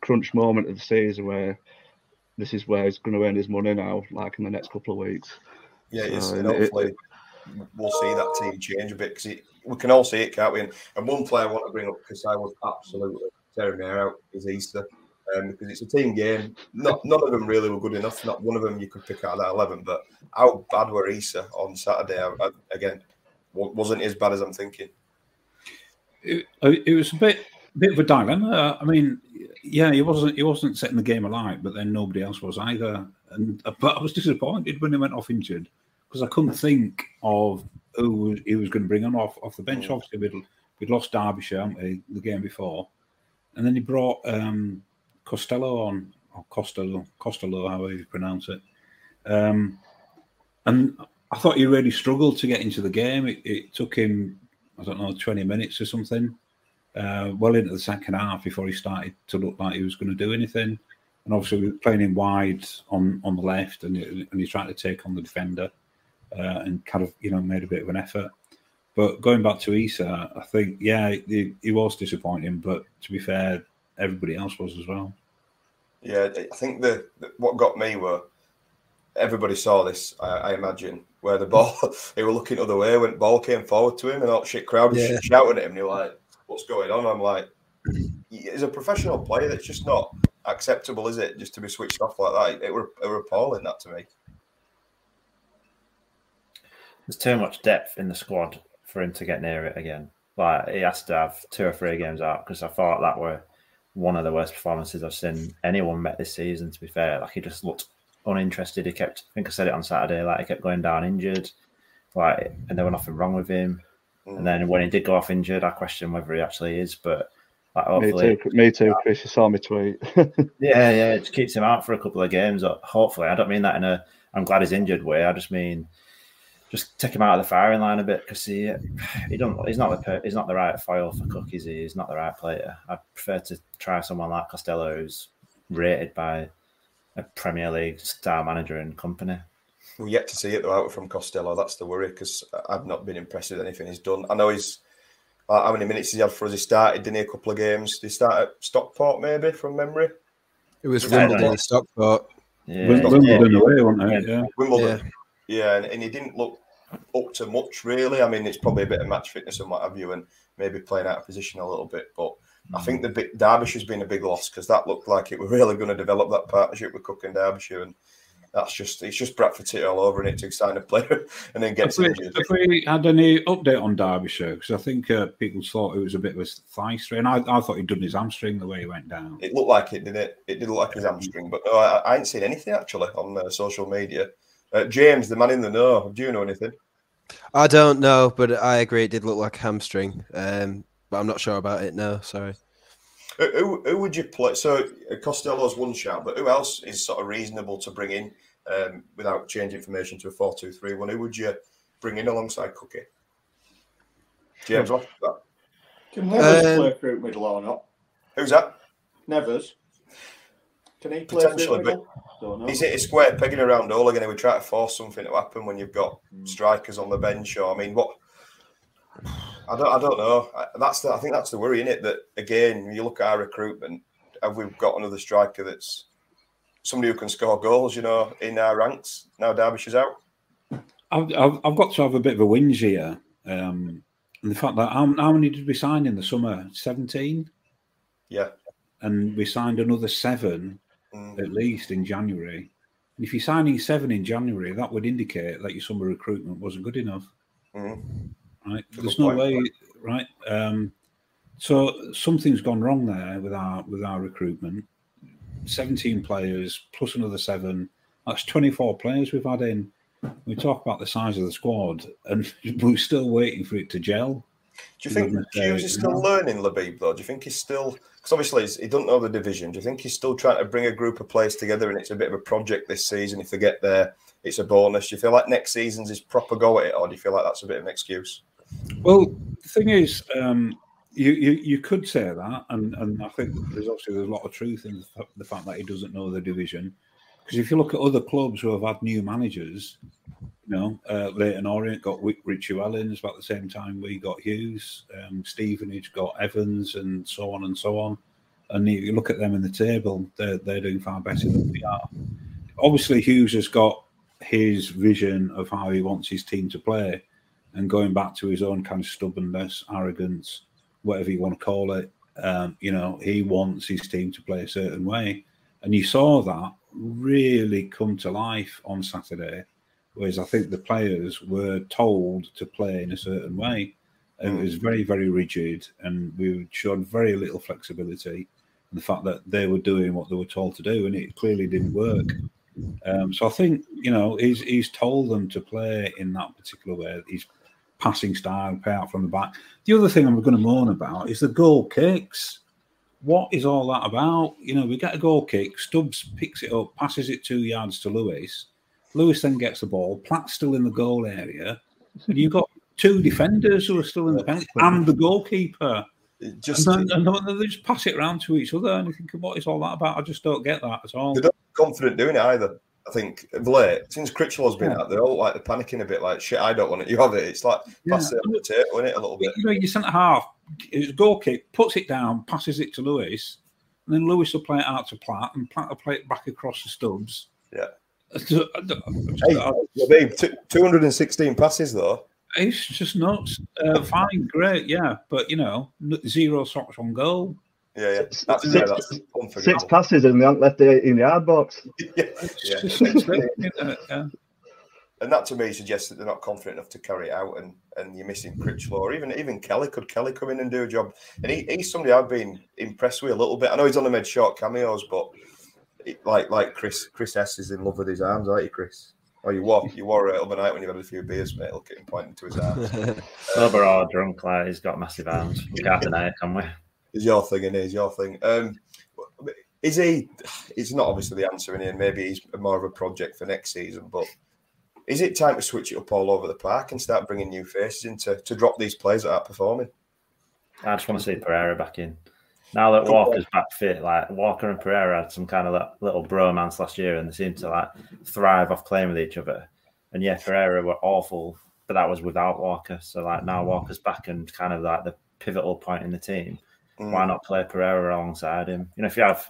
crunch moment of the season where this is where he's going to earn his money now, like in the next couple of weeks. Yeah, it is. So and it- hopefully we'll see that team change a bit because we can all see it, can't we? And, and one player I want to bring up because I was absolutely tearing my out is Easter. Um, because it's a team game. Not none of them really were good enough. Not one of them you could pick out of that eleven. But how bad were Issa on Saturday? I, I, again, wasn't as bad as I'm thinking. It, it was a bit bit of a dilemma. I mean, yeah, he wasn't he wasn't setting the game alight, but then nobody else was either. And but I was disappointed when he went off injured because I couldn't think of who he was going to bring on off off the bench. Obviously, we'd, we'd lost Derbyshire haven't we, the game before, and then he brought um, Costello on, or Costello, Costello, however you pronounce it. Um, and I thought he really struggled to get into the game. It, it took him, I don't know, 20 minutes or something, uh, well into the second half before he started to look like he was going to do anything. And obviously, we were playing him wide on, on the left, and, he- and he's trying to take on the defender uh, and kind of, you know, made a bit of an effort. But going back to Issa, I think, yeah, he, he was disappointing, but to be fair, everybody else was as well. Yeah, I think the, the what got me were everybody saw this. I, I imagine where the ball they were looking other way when the ball came forward to him, and all shit crowd was Yeah. shouting at him. And you're like, "What's going on?" I'm like, "He's a professional player. That's just not acceptable, is it? Just to be switched off like that. It were, it were appalling that to me." There's too much depth in the squad for him to get near it again. Like he has to have two or three games out because I thought that were one of the worst performances I've seen anyone met this season. To be fair, like he just looked uninterested. He kept, I think I said it on Saturday, like he kept going down injured, like and there was nothing wrong with him. And then when he did go off injured, I question whether he actually is. But like Me hopefully, too, me too, Chris. You saw me tweet. yeah, yeah, it keeps him out for a couple of games. uh, Hopefully, I don't mean that in a I'm glad he's injured way. I just mean just take him out of the firing line a bit because he he don't he's not the he's not the right foil for Cook, is he? He's not the right player. I prefer to try someone like Costello who's rated by a Premier League star manager and company. We're yet to see it though out from Costello. That's the worry because I've not been impressed with anything he's done. I know he's uh, how many minutes he had for us. He started, didn't he? A couple of games. Did he start at Stockport maybe from memory? It was Wimbledon no. Stockport. Yeah, Wimbledon away, wasn't it? Yeah. Wimbledon. Yeah, and, and he didn't look up to much really. I mean, it's probably a bit of match fitness and what have you, and maybe playing out of position a little bit. But I think the big, Derbyshire's been a big loss because that looked like it were really going to develop that partnership with Cook and Derbyshire, and that's just it's just Bradford City all over and it to sign a player and then get have we, have we had any update on Derbyshire? Because I think uh, people thought it was a bit of a thigh strain. I, I thought he'd done his hamstring the way he went down. It looked like it, didn't it? It did look like his hamstring, but no, I, I ain't seen anything actually on uh, social media. Uh, James, the man in the know, do you know anything? I don't know, but I agree. It did look like hamstring, um, but I'm not sure about it. No, sorry. Who, who, who would you play? So uh, Costello's one shout, but who else is sort of reasonable to bring in um, without changing formation to a 4 2 3 1? Who would you bring in alongside Cookie? James, what? Can Nevers Um, play through middle or not? Who's that? Nevers. Can he play through Potentially, but middle? Don't know. Is it a square pegging around all again? We try to force something to happen when you've got strikers on the bench. Or I mean, what? I don't. I don't know. I- That's the. I think that's the worry in it. That again, you look at our recruitment, have we got another striker that's somebody who can score goals? You know, in our ranks now. Derbyshire's out. I've, I've, got to have a bit of a whinge here. Um, and the fact that how, how many did we sign in the summer? 17? Yeah. And we signed another seven Mm. at least in January. And if you're signing seven in January, that would indicate that your summer recruitment wasn't good enough. Mhm. Right? Good There's no point. way, right? Um, so something's gone wrong there with our with our recruitment. 17 players plus another seven. That's 24 players we've had in. We talk about the size of the squad, and we're still waiting for it to gel. Do you think Hughes is still learning Labib though? Do you think he's still because obviously he's, he doesn't know the division? Do you think he's still trying to bring a group of players together and it's a bit of a project this season? If they get there, it's a bonus. Do you feel like next season's his proper go at it, or do you feel like that's a bit of an excuse? Well, the thing is, um, you, you you could say that, and, and I think there's obviously there's a lot of truth in the, fact that he doesn't know the division. Because if you look at other clubs who have had new managers, you know, uh, Leyton Orient got Richie Wellens about the same time we got Hughes, um, Stevenage got Evans, and so on and so on. And you look at them in the table, they're, they're doing far better than we are. Obviously, Hughes has got his vision of how he wants his team to play and going back to his own kind of stubbornness, arrogance, whatever you want to call it. Um, you know, he wants his team to play a certain way. And you saw that really come to life on Saturday, whereas I think the players were told to play in a certain way. And It was very, very rigid, and we showed very little flexibility. And the fact that they were doing what they were told to do, and it clearly didn't work. Um, so I think you know he's he's told them to play in that particular way. He's passing style, play out from the back. The other thing I'm going to moan about is the goal kicks. What is all that about? You know, we get a goal kick, Stubbs picks it up, passes it two yards to Lewis. Lewis then gets the ball, Platt's still in the goal area, and you've got two defenders who are still in the penalty and the goalkeeper. Just and then, and then they just pass it around to each other, and you think, what is all that about? I just don't get that at all. They're not confident doing it either. I think of late, since Crichlow's been Yeah. out, they're all like they're panicking a bit, like shit. I don't want it. You have it. It's like Yeah. pass it on the table, isn't it? A little bit. you know, your centre half, his goal kick, puts it down, passes it to Lewis, and then Lewis will play it out to Platt, and Platt will play it back across the Stubbs. Yeah. So, I don't- I just- Hey, Labib, two- 216 passes though. It's just nuts. Uh, fine, great, yeah, but you know, zero shots on goal. Yeah, yeah. That's, Six, yeah, that's six passes and they haven't left the 18 yard box. yeah. It's just nuts, isn't it? Yeah. And that to me suggests that they're not confident enough to carry it out, and, and you're missing Crichlow or even even Kelly. Could Kelly come in and do a job? And he, he's somebody I've been impressed with a little bit. I know he's only made short cameos, but it, like like Chris Chris S is in love with his arms, aren't you, Chris? Oh, you wore you wore it overnight when you had a few beers, mate. Look at him pointing to his arms. Sober or drunk, like he's got massive arms. We can't deny it, can we? Is your thing, and is your thing. Um, is he? It's not obviously the answer in here. Maybe he's more of a project for next season, but is it time to switch it up all over the park and start bringing new faces in to, to drop these players that aren't performing? I just want to see Pereira back in. Now that Walker's back fit, like Walker and Pereira had some kind of that little bromance last year, and they seemed to like thrive off playing with each other. And yeah, Pereira were awful, but that was without Walker. So like now Walker's back and kind of like the pivotal point in the team. Why Mm. not play Pereira alongside him? You know, if you have,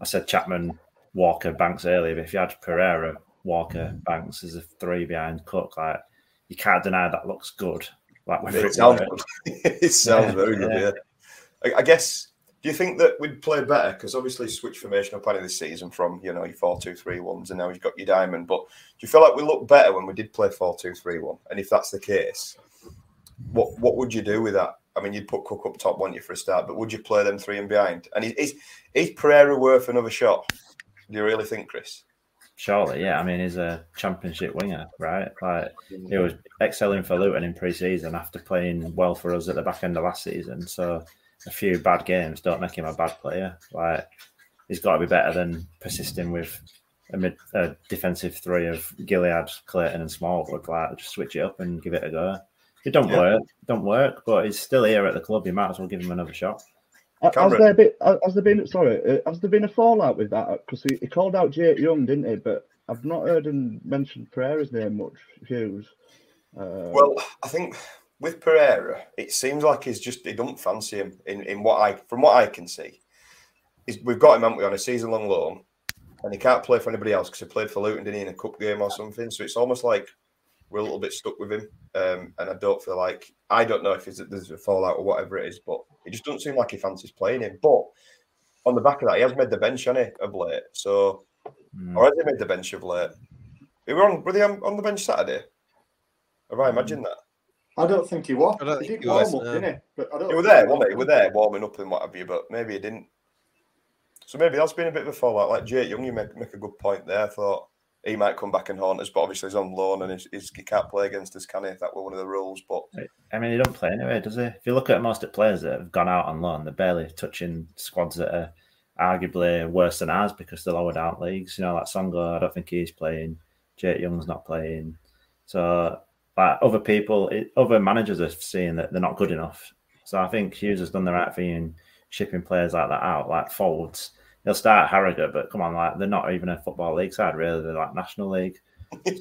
I said Chapman, Walker, Banks earlier, but if you had Pereira, Walker, Banks as a three behind Cook, like you can't deny that looks good. Like whether It it's sounds good. it sounds Yeah, very good. yeah. Yeah, I, I guess Do you think that we'd play better? Because obviously, switch formation up of this season from you know your four two three ones, and now you've got your diamond. But do you feel like we look better when we did play four two three one? And if that's the case, what what would you do with that? I mean, you'd put Cook up top, wouldn't you, for a start? But would you play them three and behind? And is is, is Pereira worth another shot? Do you really think, Chris? Surely, yeah. I mean, he's a championship winger, right? Like he was excelling for Luton in pre-season after playing well for us at the back end of last season. So a few bad games don't make him a bad player. Like he's got to be better than persisting with a, mid, a defensive three of Gilliead, Clayton, and Smallwood. Like just switch it up and give it a go. It don't yeah. work, don't work, but he's still here at the club. You might as well give him another shot. Has there, been, has there been sorry? Uh, has there been a fallout with that? Because he, he, called out Jake Young, didn't he? But I've not heard him mention Pereira's name much. Hughes. Uh, well, I think with Pereira, it seems like he's just he don't fancy him in, in what I from what I can see. He's, we've got him, haven't we, on a season long loan, and he can't play for anybody else because he played for Luton, didn't he, in a cup game or something. So it's almost like we're a little bit stuck with him. Um, and I don't feel like I don't know if there's a fallout or whatever it is, but it just doesn't seem like he fancies playing him. But on the back of that, he has made the bench, hasn't he, of late? So, mm. or has he made the bench of late? We were on, were they on, on the bench Saturday? Have I imagined that? I don't think he was. I don't he think did he warm was, up, no. didn't he? But I don't he was there, wasn't he? He was there warming up and what have you, but maybe he didn't. So maybe that's been a bit of a fallout. Like Jake Young, you make, make a good point there. I thought he might come back and haunt us, but obviously he's on loan and he's, he's, he can't play against us, can he? If that were one of the rules, but I mean, he don't play anyway, does he? If you look at most of the players that have gone out on loan, they're barely touching squads that are arguably worse than ours because they're lower down leagues. You know, like Songo, I don't think he's playing. Jake Young's not playing. So, like other people, other managers are seeing that they're not good enough. So I think Hughes has done the right thing in shipping players like that out, like Foulds they'll start Harrogate, but come on, like they're not even a football league side, really. They're like national league.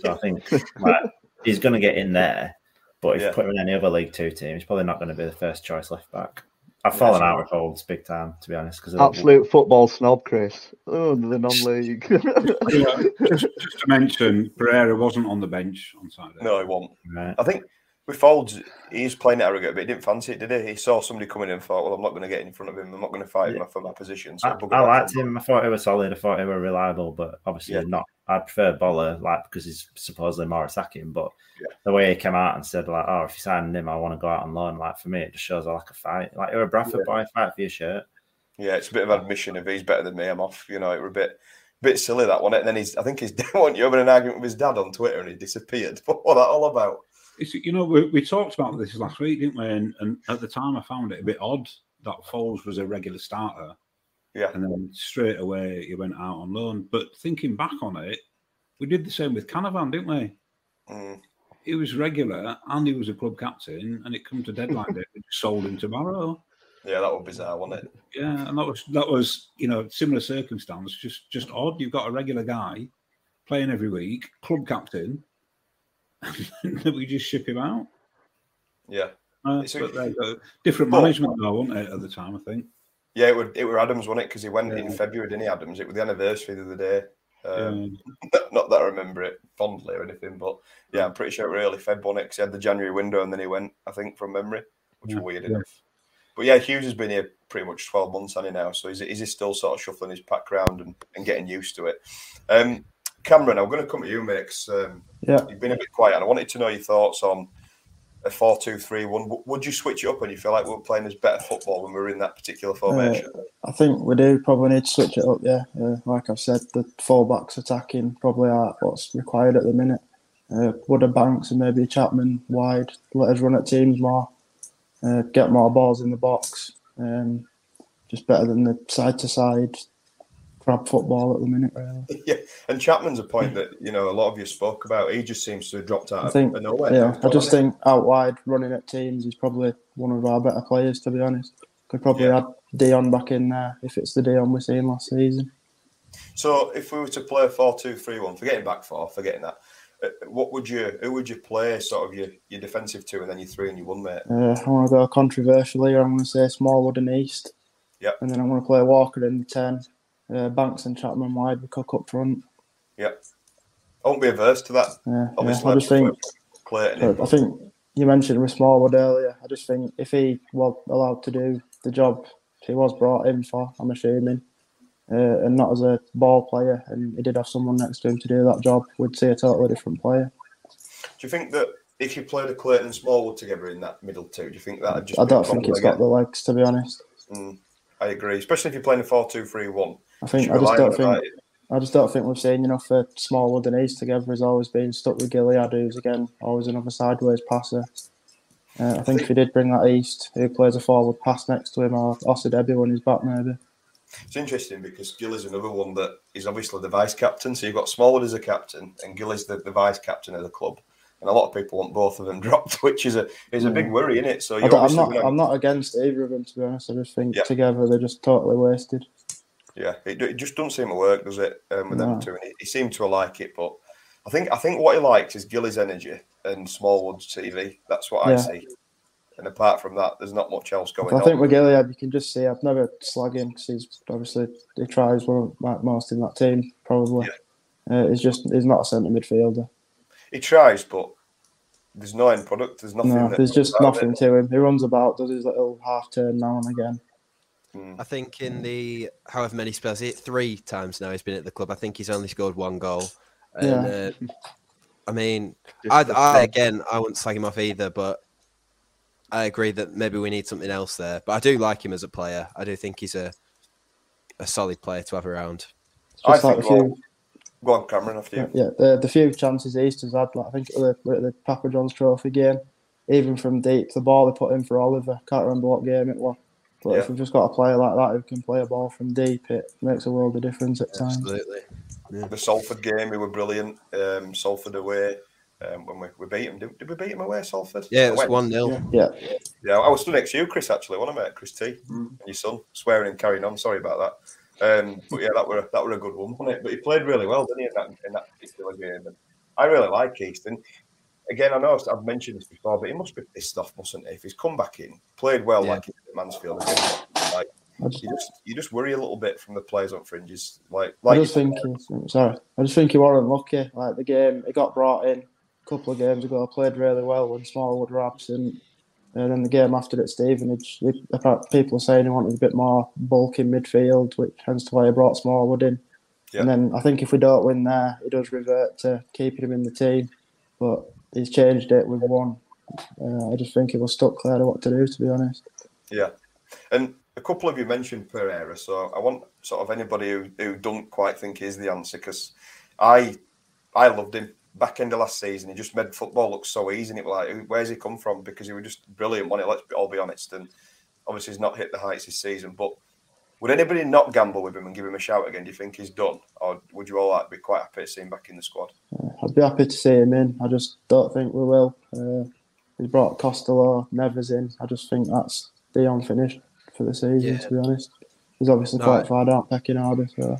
So I think like, he's going to get in there. But if yeah. you put him in any other League Two team, he's probably not going to be the first choice left back. I've fallen out with Foulds big time, to be honest. Because absolute football snob, Chris. Oh, the non-league. yeah, just, just, to mention, Pereira wasn't on the bench on Saturday. No, he won't. Right. I think with Foulds, he's playing it arrogant, but he didn't fancy it, did he? He saw somebody coming in and thought, well, I'm not going to get in front of him. I'm not going to fight yeah. him for my position. So I, I liked him. I thought he was solid. I thought he was reliable, but obviously yeah. not. I prefer Bola, like, because he's supposedly more attacking. But yeah. the way he came out and said, like, oh, if you sign him, I want to go out on loan. Like, for me, it just shows I like a fight. Like, you're a Bradford boy, fight for your shirt. Yeah, it's a bit of admission if he's better than me, I'm off. You know, it was a bit bit silly that one. And then he's, I think he's dad, you having an argument with his dad on Twitter and he disappeared. What was that all about? It's, you know, we, we talked about this last week, didn't we? And, and at the time, I found it a bit odd that Foulds was a regular starter. Yeah. And then straight away, he went out on loan. But thinking back on it, we did the same with Canavan, didn't we? Mm. He was regular and he was a club captain, and it come to deadline day, sold him tomorrow. Yeah, that was bizarre, wasn't it? Yeah, and that was that was you know similar circumstance, just just odd. You've got a regular guy playing every week, club captain, that we just ship him out. Yeah. Uh, a, different management though, wasn't it, at the time, I think. Yeah, it would it were Adams, wasn't it? Because he went yeah. in February, didn't he, Adams? It was the anniversary the other day. Um, yeah. Not that I remember it fondly or anything, but yeah, I'm pretty sure it really Feb on it because he had the January window and then he went, I think, from memory, which yeah. was weird enough. But yeah, Hughes has been here pretty much 12 months, on he now? So is, is he still sort of shuffling his pack around and, and getting used to it? Um, Cameron, I'm going to come to you, mate. Um, yeah. You've been a bit quiet, and I wanted to know your thoughts on a 4 2 3 1. Would you switch it up when you feel like we are playing as better football when we are in that particular formation? Uh, I think we do probably need to switch it up, yeah. Uh, like I've said, the full backs attacking probably are what's required at the minute. Uh, Wooder Banks and maybe Chapman wide, let us run at teams more, uh, get more balls in the box. Um, just better than the side to side crap football at the minute, really. Yeah, and Chapman's a point that you know a lot of you spoke about. He just seems to have dropped out I think, of nowhere. Yeah, I just think out wide, running at teams, he's probably one of our better players. To be honest, could probably yeah. add Dion back in there if it's the Dion we're seeing last season. So, if we were to play four two three one, forgetting back four, forgetting that. Uh, what would you? Who would you play? Sort of your, your defensive two, and then your three and your one, mate. Uh, I want to go controversially. I'm going to say Smallwood and East. Yeah. And then I'm going to play Walker in the ten, uh, Banks and Chapman wide with Cook up front. Yeah, I won't be averse to that. Yeah, Obviously, yeah. I just think Clayton. I think you mentioned with Smallwood earlier. I just think if he was allowed to do the job he was brought in for. I'm assuming, uh, and not as a ball player. And he did have someone next to him to do that job. We'd see a totally different player. Do you think that if you played a Clayton and Smallwood together in that middle two, do you think that? Just I don't think it's got the legs, to be honest. Mm, I agree, especially if you're playing a four-two-three-one. I think I just don't think. I just don't think we've seen enough for Smallwood and East together. He's always been stuck with Gilliead, who's again always another sideways passer. Uh, I think if he did bring that East, who plays a forward pass next to him, or Osadebe when he's back, maybe. It's interesting because Gill is another one that is obviously the vice captain. So you've got Smallwood as a captain, and Gill is the, the vice captain of the club. And a lot of people want both of them dropped, which is a is a big worry, isn't it? So I am not gonna... I'm not against either of them to be honest. I just think yeah. together they're just totally wasted. Yeah, it, it just doesn't seem to work, does it? Um, with no. them two, and he, he seemed to like it, but I think I think what he likes is Gilly's energy and Smallwood's TV. That's what yeah. I see. And apart from that, there's not much else going I on. I think with Gilliead, you can just see. I've never slag him because he's obviously he tries one of most in that team. Probably, yeah. uh, he's just he's not a centre midfielder. He tries, but there's no end product. There's nothing. No, there's just nothing to him. He runs about, does his little half turn now and again. Hmm. I think in the however many spells, it three times now he's been at the club. I think he's only scored one goal. And, yeah. Uh, I mean, I, I, again, I wouldn't slag him off either, but I agree that maybe we need something else there. But I do like him as a player. I do think he's a a solid player to have around. I like think few, go on, Cameron. After you. Yeah, the, the few chances Easter's had, like I think the, the Papa John's Trophy game, even from deep, the ball they put in for Oliver. Can't remember what game it was. But yeah. if we've just got a player like that who can play a ball from deep, it makes a world of difference at times. Absolutely. Yeah. The Salford game, we were brilliant. Um, Salford away. Um, when we, we beat them, did, did we beat them away, Salford? Yeah, it was 1 0. Yeah. yeah. I was stood next to you, Chris, actually, wasn't I, mate? Chris T, mm. and your son, swearing and carrying on. Sorry about that. Um, but yeah, that were that were a good one, wasn't it? But he played really well, didn't he, in that, in that particular game? And I really like Easton again, I know I've mentioned this before, but he must be pissed off, mustn't he? If he's come back in, played well yeah. like at Mansfield, like you just you just worry a little bit from the players on fringes. Like, like I just think he, sorry, I just think you weren't lucky. Like the game, he got brought in a couple of games ago, played really well when Smallwood were absent. And then the game after that, Stevenage, people are saying he wanted a bit more bulk in midfield, which hence why he brought Smallwood in. Yeah. And then I think if we don't win there, he does revert to keeping him in the team. But he's changed it with one. Uh, I just think he was stuck clear to what to do, to be honest. Yeah, and a couple of you mentioned Pereira, so I want sort of anybody who, who don't quite think he's the answer because I I loved him back end of last season. He just made football look so easy, and it was like, where's he come from? Because he was just brilliant, wasn't Let's be, all be honest. And obviously, he's not hit the heights this season, but. Would anybody not gamble with him and give him a shout again? Do you think he's done, or would you all like be quite happy to see him back in the squad? I'd be happy to see him in. I just don't think we will. Uh, he brought Costello, Nevers in. I just think that's the unfinished for the season. Yeah. To be honest, he's obviously no, quite far down pecking order. So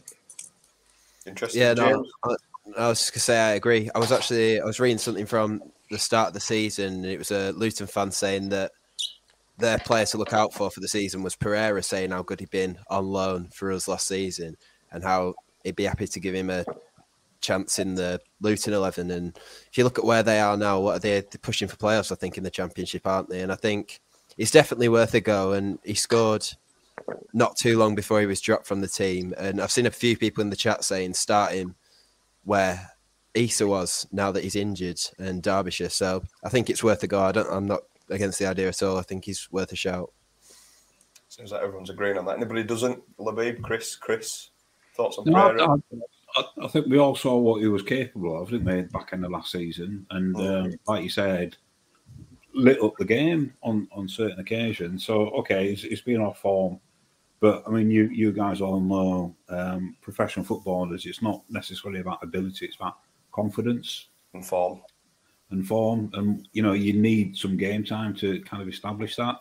interesting. Yeah, no, I, I, was just gonna say I agree. I was actually I was reading something from the start of the season, and it was a Luton fan saying that their player to look out for for the season was Pereira, saying how good he'd been on loan for us last season, and how he'd be happy to give him a chance in the Luton 11. And if you look at where they are now, what are they They're pushing for playoffs? I think in the Championship, aren't they? And I think it's definitely worth a go. And he scored not too long before he was dropped from the team. And I've seen a few people in the chat saying start him where Issa was now that he's injured and Derbyshire. So I think it's worth a go. I don't, I'm not against the idea at all. I think he's worth a shout. Seems like everyone's agreeing on that. Anybody doesn't? Labib, Chris, Chris, thoughts on no, I, I, think we all saw what he was capable of, didn't we, back in the last season? And mm. um, like you said, lit up the game on, on certain occasions. So, okay, it's, it's been off form. But I mean, you you guys all know um, professional footballers. It's not necessarily about ability; it's about confidence and form. And form, and you know, you need some game time to kind of establish that.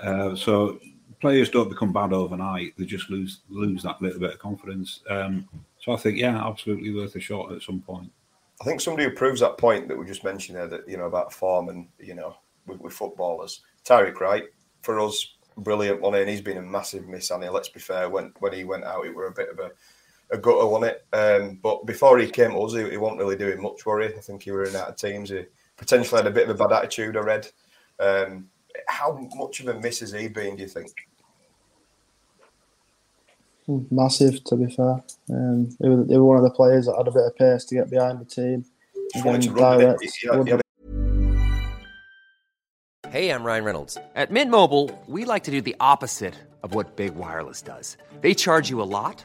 Uh, so players don't become bad overnight; they just lose lose that little bit of confidence. Um, so I think, yeah, absolutely worth a shot at some point. I think somebody who proves that point that we just mentioned there, that you know about form and you know with, with footballers, Tyreik Wright for us, brilliant one, and he's been a massive miss. And let's be fair, when when he went out, it were a bit of a a gutter, on it? Um, but before he came to us, he, he wasn't really doing much. Worry, I think he were in out of teams. He potentially had a bit of a bad attitude. I read. Um, how much of a miss has he been? Do you think? Massive, to be fair. Um, he, was, he was one of the players that had a bit of pace to get behind the team. Again, direct, wouldn't- Hey, I'm Ryan Reynolds. At Mint Mobile, we like to do the opposite of what Big Wireless does. They charge you a lot,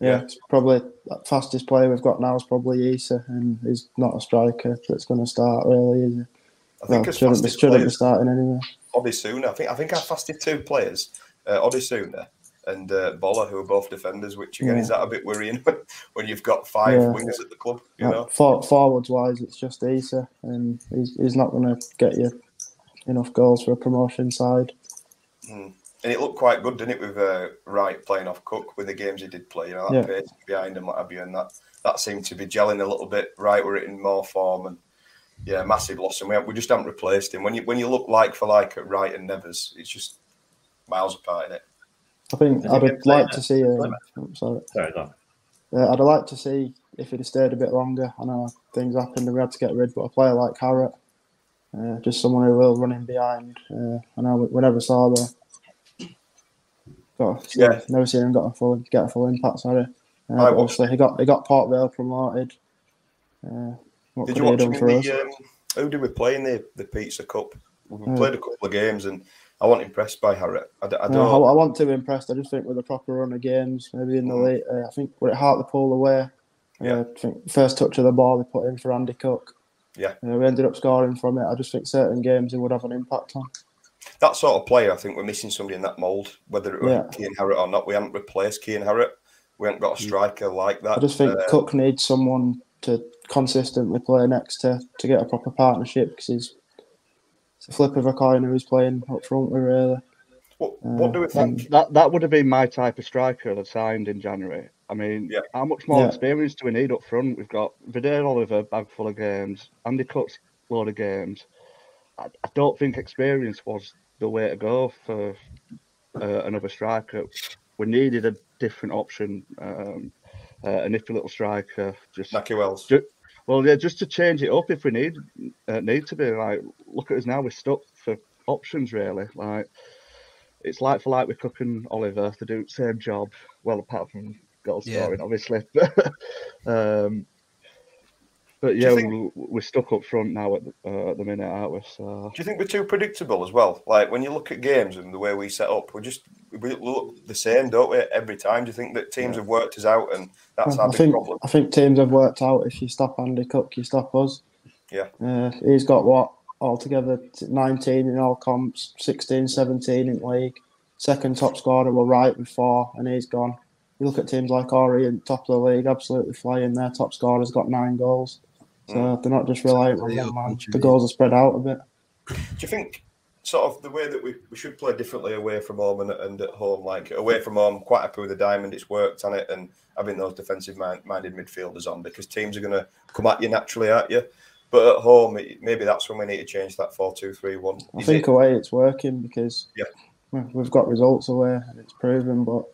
Would run isn't at him. it? Yeah, it's probably the fastest player we've got now is probably Issa, and he's not a striker that's going to start really, is he? I think well, shouldn't, be, shouldn't be starting anyway. Odusina. I think I think our fastest two players, uh, Odusina and uh, Bola, who are both defenders. Which again Yeah. is that a bit worrying when, when you've got five Yeah. wingers at the club. You Uh, know, for, forwards wise, it's just Issa, and he's, he's not going to get you enough goals for a promotion side. Mm. And it looked quite good, didn't it, with uh, Wright playing off Cook with the games he did play. You know, that Yeah. pace behind him, what have you, and that that seemed to be gelling a little bit. Wright were in more form, and yeah, massive loss, and we, we just haven't replaced him. When you when you look like for like at Wright and Nevers, it's just miles apart, is it? I think Has I would been have playing liked to see. Uh, oh, sorry. Sorry, go on. Uh, I'd like to see if he'd have stayed a bit longer. I know things happened and we had to get rid, but a player like Harratt, uh, just someone who will run in behind. Uh, I know we, we never saw the. Got, Yeah. never seen him got a full get a full impact. Sorry, uh, I obviously he got he got Port Vale promoted. Uh, what Did you watch him for us? Um, who did we play in the the Pizza Cup? We Uh, played a couple of games, and I wasn't impressed by Harratt. I, I No, don't. I, I want to be impressed. I just think with a proper run of games, maybe in the Mm. late, uh, I think we're at Hartlepool away. Yeah. Uh, I think first touch of the ball they put in for Andy Cook. Yeah. Uh, we ended up scoring from it. I just think certain games he would have an impact on. That sort of player, I think we're missing somebody in that mould, whether it was Yeah. Kian Harratt or not. We haven't replaced Kian Harratt. We haven't got a striker like that. I just think Uh, Cook needs someone to consistently play next to to get a proper partnership because he's it's a flip of a coin who's playing up front with really. What, what do we That, that that would have been my type of striker that signed in January. I mean, how much more Yeah. experience do we need up front? We've got Vadaine Oliver, bag full of games. Andy Cook's load of games. I, I don't think experience was the way to go for uh, another striker. We needed a different option, um, uh, a nifty little striker. Just Nahki Wells. ju- well, yeah, just to change it up if we need uh, need to be. Like, look at us now. We're stuck for options really. Like, it's like for like we're cooking Oliver to do the same job. Well, apart from goal Yeah. scoring, obviously. um, but yeah, think- we, we're stuck up front now at the, uh, at the minute, aren't we? So Do you think we're too predictable as well? Like when you look at games and the way we set up, we just we look the same, don't we? Every time. Do you think that teams have worked us out and that's I our big think problem? I think teams have worked out. If you stop Andy Cook, you stop us. Yeah. Uh, he's got what altogether 19 in all comps, 16, 17 in league. Second top scorer were right with four, and he's gone. You look at teams like Orient, top of the league, absolutely flying. Their top scorer's got nine goals. So Mm. they're not just reliant on one man. The goals are spread out a bit. Do you think sort of the way that we, we should play differently away from home and, and at home? Like away from home, quite happy with the diamond, it's worked on it, and having those defensive mind, minded midfielders on because teams are going to come at you naturally, at you. But at home, it, maybe that's when we need to change that 4 2 3 1. I think away it's working because Yeah. we've got results away and it's proven, but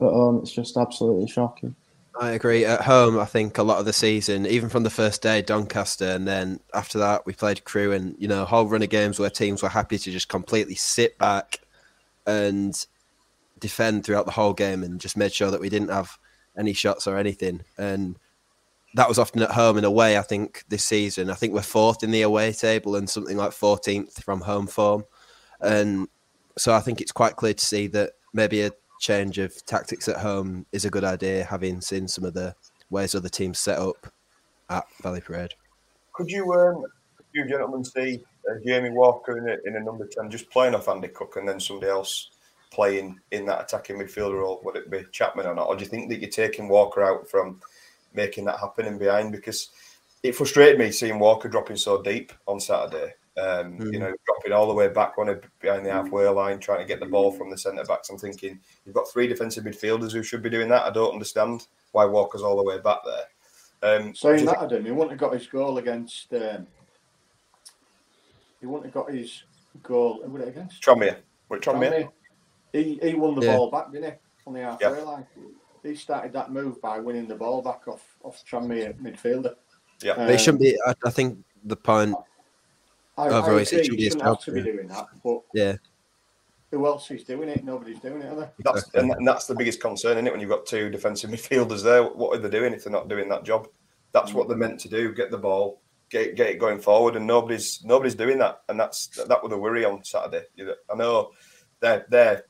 at home it's just absolutely shocking. I agree. At home, I think a lot of the season, even from the first day, Doncaster, and then after that, we played Crewe, and you know, whole run of games where teams were happy to just completely sit back and defend throughout the whole game, and just made sure that we didn't have any shots or anything. And that was often at home and away. I think this season, I think we're fourth in the away table and something like 14th from home form. And so I think it's quite clear to see that maybe a change of tactics at home is a good idea, having seen some of the ways other teams set up at Valley Parade. Could you, um, you gentlemen, see uh, Jamie Walker in a, in a number 10 just playing off Andy Cook and then somebody else playing in that attacking midfielder role? Would it be Chapman or not? Or do you think that you're taking Walker out from making that happen in behind? Because it frustrated me seeing Walker dropping so deep on Saturday. Um, Hmm. You know, dropping all the way back on it behind the halfway line, trying to get the ball from the centre backs. I'm thinking you've got three defensive midfielders who should be doing that. I don't understand why Walker's all the way back there. Um, do Saying that, think- Adam, he wouldn't have got his goal against. Um, he wouldn't have got his goal. Who was it against? Tranmere. Were it Tranmere? Tranmere. He he won the Yeah. ball back, didn't he? On the halfway Yeah. line. He started that move by winning the ball back off off Tranmere midfielder. Yeah, But it shouldn't be. I, I think the point I, I overall agree, is it should he be his shouldn't job. have to be doing that, but Yeah, who else is doing it? Nobody's doing it, are they? That's and, and that's the biggest concern, isn't it? When you've got two defensive midfielders there, what are they doing if they're not doing that job? That's what they're meant to do: get the ball, get get it going forward, and nobody's nobody's doing that. And that's that was a worry on Saturday. You know, I know their their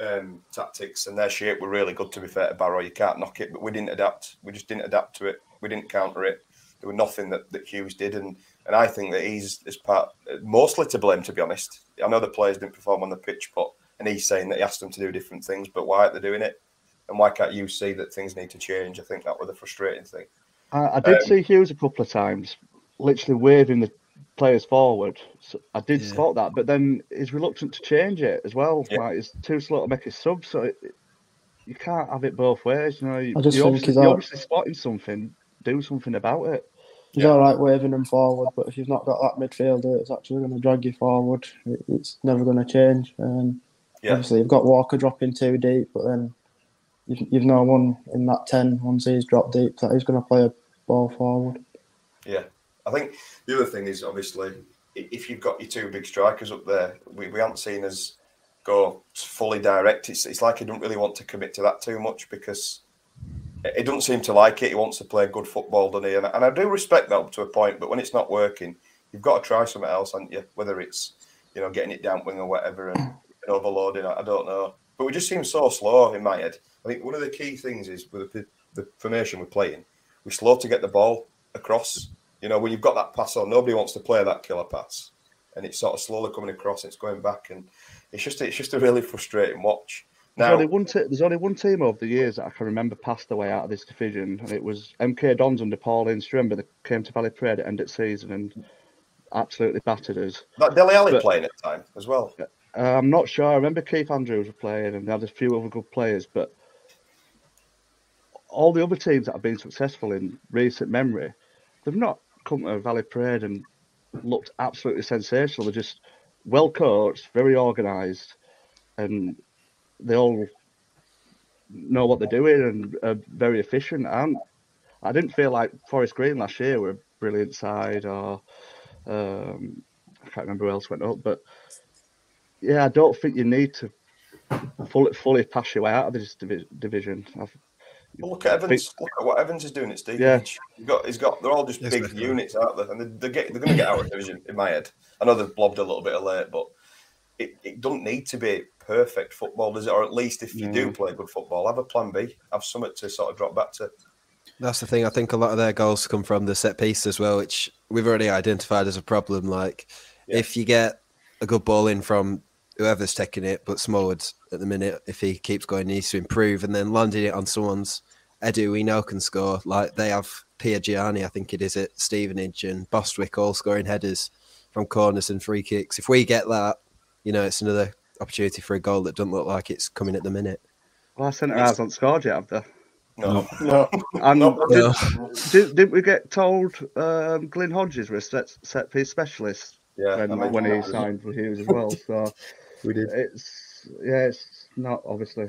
um, tactics and their shape were really good. To be fair to Barrow, you can't knock it, but we didn't adapt. We just didn't adapt to it. We didn't counter it. There was nothing that, that Hughes did, and and I think that he's is part mostly to blame. To be honest, I know the players didn't perform on the pitch, but and he's saying that he asked them to do different things, but why aren't they doing it? And why can't you see that things need to change? I think that was the frustrating thing. I, I did Um, see Hughes a couple of times, literally waving the players forward. So I did Yeah. spot that, but then he's reluctant to change it as well. Like he's too slow to make his sub, so it, you can't have it both ways. You know, you, I just you're, think obviously, he's you're out- obviously spotting something. Do something about it. He's all right waving them forward, but if you've not got that midfielder, it's actually going to drag you forward. It, it's never going to change. Um, Yeah. Obviously, you've got Walker dropping too deep, but then you've, you've no one in that 10 once he's dropped deep that he's going to play a ball forward. Yeah, I think the other thing is obviously if you've got your two big strikers up there, we, we haven't seen us go fully direct. It's, it's like he don't really want to commit to that too much because he doesn't seem to like it. He wants to play good football, doesn't he? And, and I do respect that up to a point, but when it's not working, you've got to try something else, haven't you? Whether it's you know getting it down wing or whatever and, and overloading, I, don't know. But we just seem so slow in my head. I think one of the key things is with the, the formation we're playing, we're slow to get the ball across. You know, when you've got that pass on, nobody wants to play that killer pass, and it's sort of slowly coming across. It's going back, and it's just it's just a really frustrating watch. There's only one. There's only one team over the years that I can remember passed away out of this division, and it was MK Dons under Paul Ince. Remember they came to Valley Parade at end of season and absolutely battered us. that Dele Alli But- playing at the time as well. Uh, I'm not sure. I remember Keith Andrews were playing, and they had a few other good players, but all the other teams that have been successful in recent memory, they've not come to Valley Parade and looked absolutely sensational. They're just well coached, very organised, and they all know what they're doing and are very efficient. And I didn't feel like Forest Green last year were a brilliant side, or um, I can't remember who else went up, but yeah, I don't think you need to fully fully pass your way out of this divi- division. I've, Well, look at Evans. Look at what Evans is doing at Stevenage. Yeah. He's got, he's got. They're all just Yes, big definitely. units, aren't they? And they're, they're, get, they're going to get out of division in my head. I know they've blobbed a little bit of late, but it, it doesn't need to be perfect football, does it? Or at least if you do mm. play good football, have a plan B, have something to sort of drop back to. That's the thing. I think a lot of their goals come from the set piece as well, which we've already identified as a problem. Like, if you get a good ball in from whoever's taking it, but Smallwood at the minute, if he keeps going, needs to improve, and then landing it on someone's Edu, we know can score. Like they have Piergianni, I think it is at Stevenage, and Bostwick all scoring headers from corners and free kicks. If we get that, you know, it's another opportunity for a goal that doesn't look like it's coming at the minute. well, our centre halves haven't scored yet, have they? No, No. And No. did, did, didn't we get told um, Glyn Hodges was a set, set piece specialist Yeah, I when, when he that. signed for Hughes as well? So We did. it's yeah, it's not obviously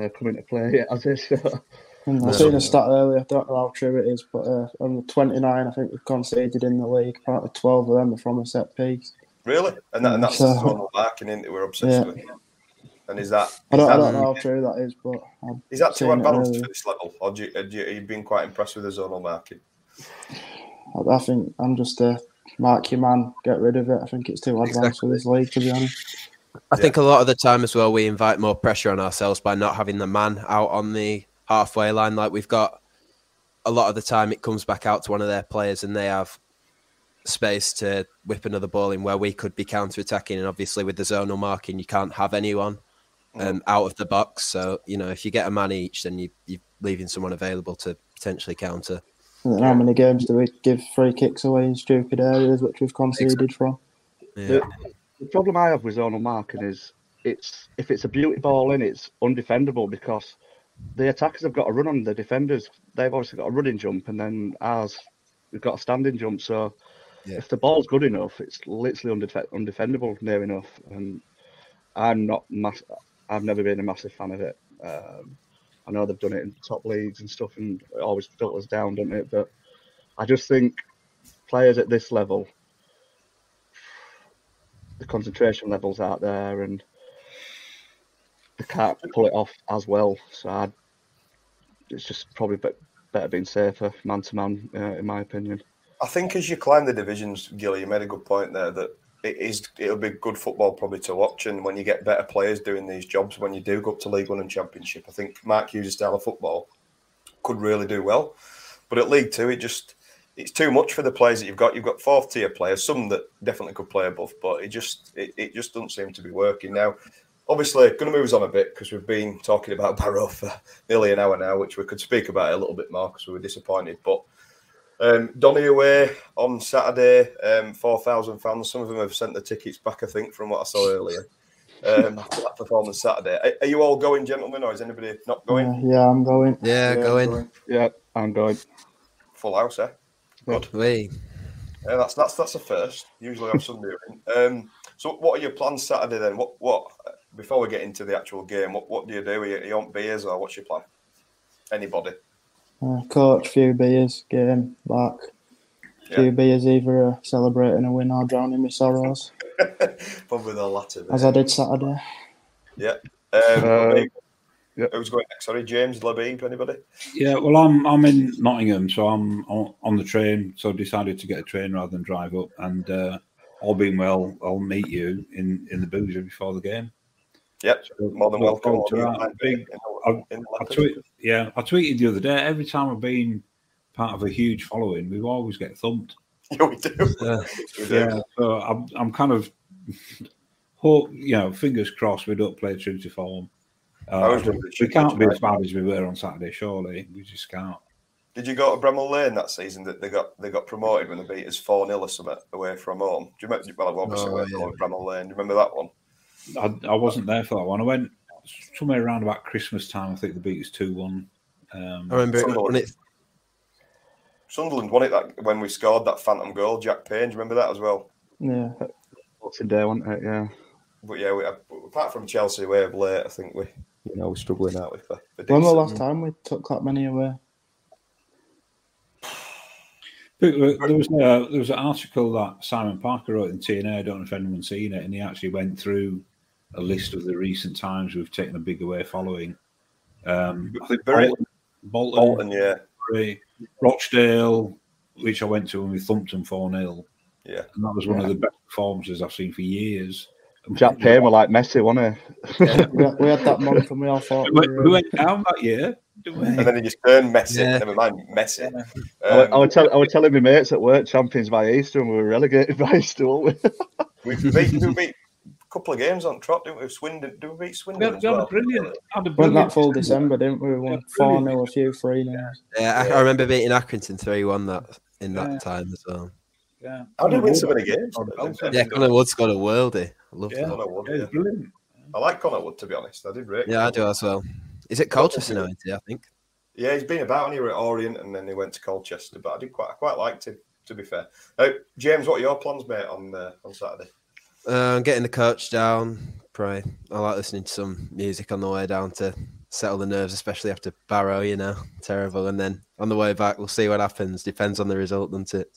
uh, coming to play yet, has it? So, And I seen a stat earlier, I don't know how true it is, but uh, on the 29, I think we've conceded in the league. Apparently, 12 of them are from a set piece. Really? And, that, and that's So- the zonal marking in that we're obsessed Yeah. with. And is that I don't, I don't know how true that is, but I've is that too seen it advanced earlier. for this level, or do you, are you, are you being quite impressed with the zonal marking? I, I think I'm just a mark your man, get rid of it. I think it's too advanced for this league, to be honest. I think a lot of the time as well, we invite more pressure on ourselves by not having the man out on the halfway line. Like we've got a lot of the time it comes back out to one of their players and they have space to whip another ball in where we could be counter attacking. And obviously, with the zonal marking, you can't have anyone um, out of the box. So, you know, if you get a man each, then you, you're leaving someone available to potentially counter. And how many games do we give free kicks away in stupid areas, which we've conceded from? The, the problem I have with zonal marking is it's if it's a beauty ball in, it's undefendable because the attackers have got a run on the defenders. They've obviously got a running jump, and then ours we've got a standing jump. So if the ball's good enough, it's literally undef- undefendable near enough. And I'm not mass- I've never been a massive fan of it. Um, I know they've done it in top leagues and stuff, and it always filters down, doesn't it? But I just think players at this level, the concentration levels out there, and they can't pull it off as well. So I'd, it's just probably be- better being safer man to man, in my opinion. I think as you climb the divisions, Gilly, you made a good point there that it is it'll be good football probably to watch, and when you get better players doing these jobs, when you do go up to League One and Championship, I think Mark Hughes' style of football could really do well. But at League Two, it just it's too much for the players that you've got. You've got fourth tier players, some that definitely could play above, but it just it, it just doesn't seem to be working now. Obviously, going to move us on a bit because we've been talking about Barrow for nearly an hour now, which we could speak about a little bit more because we were disappointed. But um, Donny away on Saturday, um, 4,000 fans. Some of them have sent the tickets back, I think, from what I saw earlier. Um, after that performance Saturday. Are, are, you all going, gentlemen, or is anybody not going? Uh, yeah, I'm going. Yeah, yeah going. going. Yeah, I'm going. Full house, eh? Good. We. Yeah, that's that's that's a first. Usually I'm Sunday. um, so, what are your plans Saturday then? What what before we get into the actual game? What what do you do? Are you, are you on beers or what's your plan? Anybody? Uh, coach, few beers, game, back. Few Yeah. beers, either uh, celebrating a win or drowning my sorrows, Probably the latter. as I did Saturday. Yeah. Um, Uh, Labib. Who's going next? Sorry, James Labib. Anybody? Yeah, well, I'm I'm in Nottingham, so I'm on, on the train. So I decided to get a train rather than drive up. And uh, all being well, I'll meet you in in the boozer before the game. Yep, more than look welcome. to that. be in- Big- in- I, in I Leopard. tweet, yeah, I tweeted the other day. Every time I've been part of a huge following, we always get thumped. Yeah, we do. We do. Yeah, so I'm I'm kind of hope you know, fingers crossed we don't play true to form. Uh, we, we can't be as bad as we were on Saturday, surely. We just can't. Did you go to Bramall Lane that season that they got they got promoted when they beat us 4 0 or something away from home? Do you remember? Well, obviously, Oh, yeah. Bramall Lane. Do you remember that one? I, I wasn't there for that one. I went somewhere around about Christmas time. I think the beat was two one. Um, I remember it, Sunderland. it Sunderland won it that when we scored that phantom goal. Jack Payne, do you remember that as well? Yeah. Boxing Day, wasn't it? Yeah. But yeah, we, apart from Chelsea way of late, I think we you know we're struggling out with. For, for When was the last time we took that many away? Uh, there was a, there was an article that Simon Parker wrote in T&A. I don't know if anyone's seen it, and he actually went through a list of the recent times we've taken a big away following. Um, I think Very- Bolton, Bolton, Bolton, yeah, Bury, Rochdale, which I went to when we thumped them four 0 yeah. and that was one of the best performances I've seen for years. Jack Payne were like Messi, wasn't he? we, had, we had that month and we all thought We we went, were, we went down that year. And then he just turned Messi. Yeah. Never mind Messi. I, was- Um, I, was tell, I was telling my mates at work, champions by Easter, and we were relegated by Easter, weren't we? we beat, we beat a couple of games on trot, didn't we? Swindon, did we beat We Swindon had, as we had well? a brilliant, had a went brilliant that full December, didn't we? We won 4 brilliant. 0, a few 3 0. yeah, I, I remember beating Accrington three one that in that Yeah. time as well. Yeah, How did we win so many Wood- games? Yeah, Connor Wood's got a worldie. I love Yeah. that. Connor Wood, Yeah, yeah. brilliant. I like Connor Wood to be honest. I did rate. Yeah, I do as well. Is it Colchester now? isn't I think. Yeah, he's been about and he were at Orient and then he went to Colchester. But I did quite, I quite liked him. To be fair, uh, James, what are your plans, mate, on uh, on Saturday? Uh, getting the coach down. Pray. I like listening to some music on the way down to settle the nerves, especially after Barrow. You know, terrible. And then on the way back, we'll see what happens. Depends on the result, doesn't it?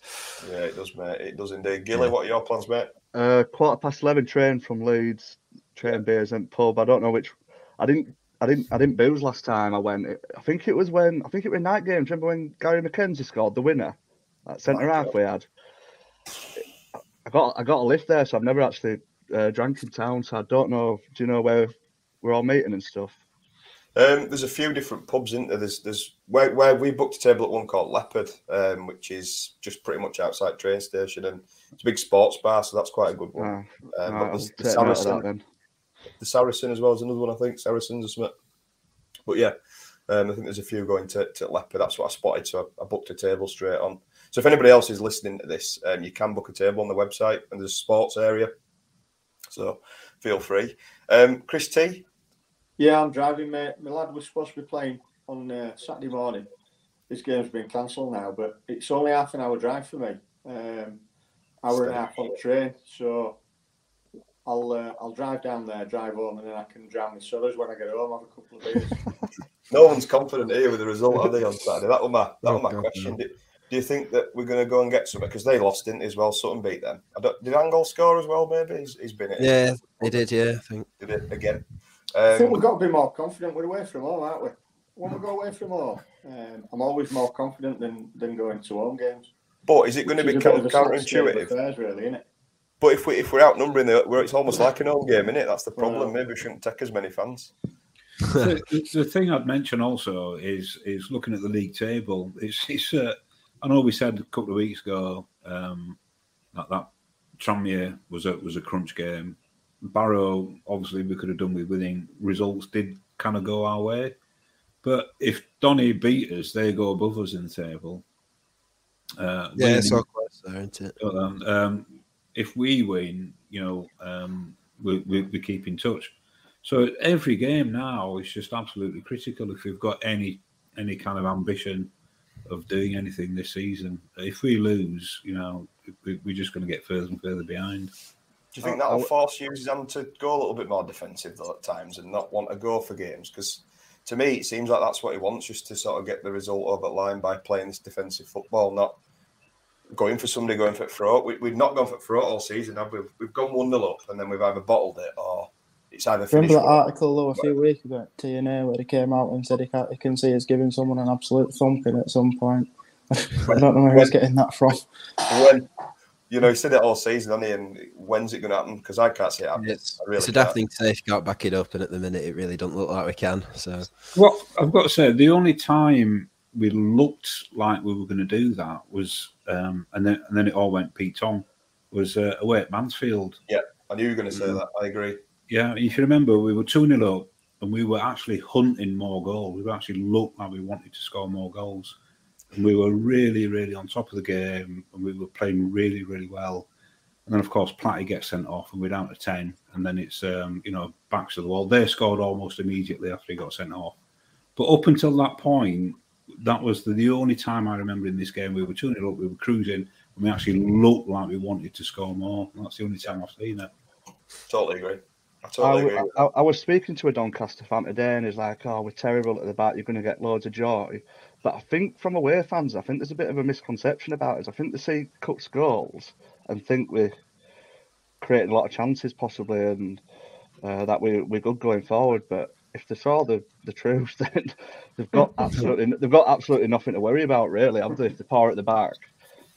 Yeah, it does, mate. It does indeed. Gilly, what are your plans, mate? Uh, quarter past eleven train from Leeds, train beers and pub. I don't know which. I didn't. I didn't. I didn't booze last time I went. I think it was when. I think it was night game. Do you remember when Gary MacKenzie scored the winner? That centre half we had. I got. I got a lift there, so I've never actually uh, drank in town. So I don't know. Do you know where we're all meeting and stuff? Um, there's a few different pubs in there. There's there's where, where we booked a table at one called Leopard, um, which is just pretty much outside train station, and it's a big sports bar, so that's quite a good one. Oh, um, right, but there's the take note that Saracen, the Saracen as well is another one, I think. Saracens or something. But yeah, um, I think there's a few going to, to Leopard. That's what I spotted, so I, I booked a table straight on. So if anybody else is listening to this, um, you can book a table on the website, and there's a sports area. So feel free. Um, Chris T, Yeah, I'm driving. My, my lad was supposed to be playing on uh, Saturday morning. This game's been cancelled now, but it's only half an hour drive for me. Um, hour and a half on the train, so I'll uh, I'll drive down there, drive home, and then I can drown my cellars when I get home. Have a couple of beers. no one's confident here with the result, are they, on Saturday? That was my that was my God, question. Do, do you think that we're going to go and get something? Because they lost, didn't they, as well? Sutton beat them. I don't, did Angle score as well, maybe? He's, he's been it. Yeah, he did. Yeah, I think. Did it again. I think Um, we've got to be more confident. We're away from home, aren't we? When we go away from home, um, I'm always more confident than, than going to home games. but is it going to Which be is a bit of a sad counter state of counterintuitive? affairs, really, isn't it? But if we if we're outnumbering the, where it's almost like an home game, isn't it? That's the problem. Maybe we shouldn't take as many fans. the, the- the thing I'd mention also is is looking at the league table. It's it's. Uh, I know we said a couple of weeks ago um, that that Tranmere was a was a crunch game. Barrow obviously we could have done with winning. Results did kind of go our way, but if Donny beat us, they go above us in the table. Uh, Yeah, winning- it's so close there, isn't it? um, if we win, you know, um, we, we, we keep in touch. So every game now is just absolutely critical if we've got any any kind of ambition of doing anything this season. If we lose, you know, we, we're just going to get further and further behind. Do you think that'll force Hughes to go a little bit more defensive though at times and not want to go for games? Because to me, it seems like that's what he wants, just to sort of get the result over the line by playing this defensive football, not going for somebody going for throat. We, we've not gone for throat all season, have we? We've gone one 0 up, and then we've either bottled it or it's either finished. Remember that well. article though a few weeks ago at T&A where he came out and said he can, he can see us giving someone an absolute thumping at some point. I don't know where he's getting that from. When you know, he said it all season, hasn't he? And when's it going to happen? Because I can't see it happening. It's, I really it's a can't. daft thing to say if you can't back it up, and at the minute it really doesn't look like we can. So Well, I've got to say, the only time we looked like we were going to do that was, um, and then and then it all went Pete Tong, was uh, away at Mansfield. Yeah, I knew you were going to say Mhm. that. I agree. Yeah, if you remember, we were 2 0 up and we were actually hunting more goals. We actually looked like we wanted to score more goals. And we were really, really on top of the game and we were playing really, really well. And then, of course, Platty gets sent off and we're down to 10. And then it's, um, you know, backs to the wall. They scored almost immediately after he got sent off. But up until that point, that was the, the only time I remember in this game we were 2 0 up, we were cruising, and we actually looked like we wanted to score more. And that's the only time I've seen it. Totally agree. I I, totally agree. w- I, I was speaking to a Doncaster fan today, and he's like, "Oh, we're terrible at the back. You're going to get loads of joy." But I think from away fans, I think there's a bit of a misconception about us. I think they see Cook's goals and think we're creating a lot of chances, possibly, and uh, that we we're good going forward. But if they saw the, the truth, then they've got absolutely they've got absolutely nothing to worry about, really, have they? If they're poor at the back,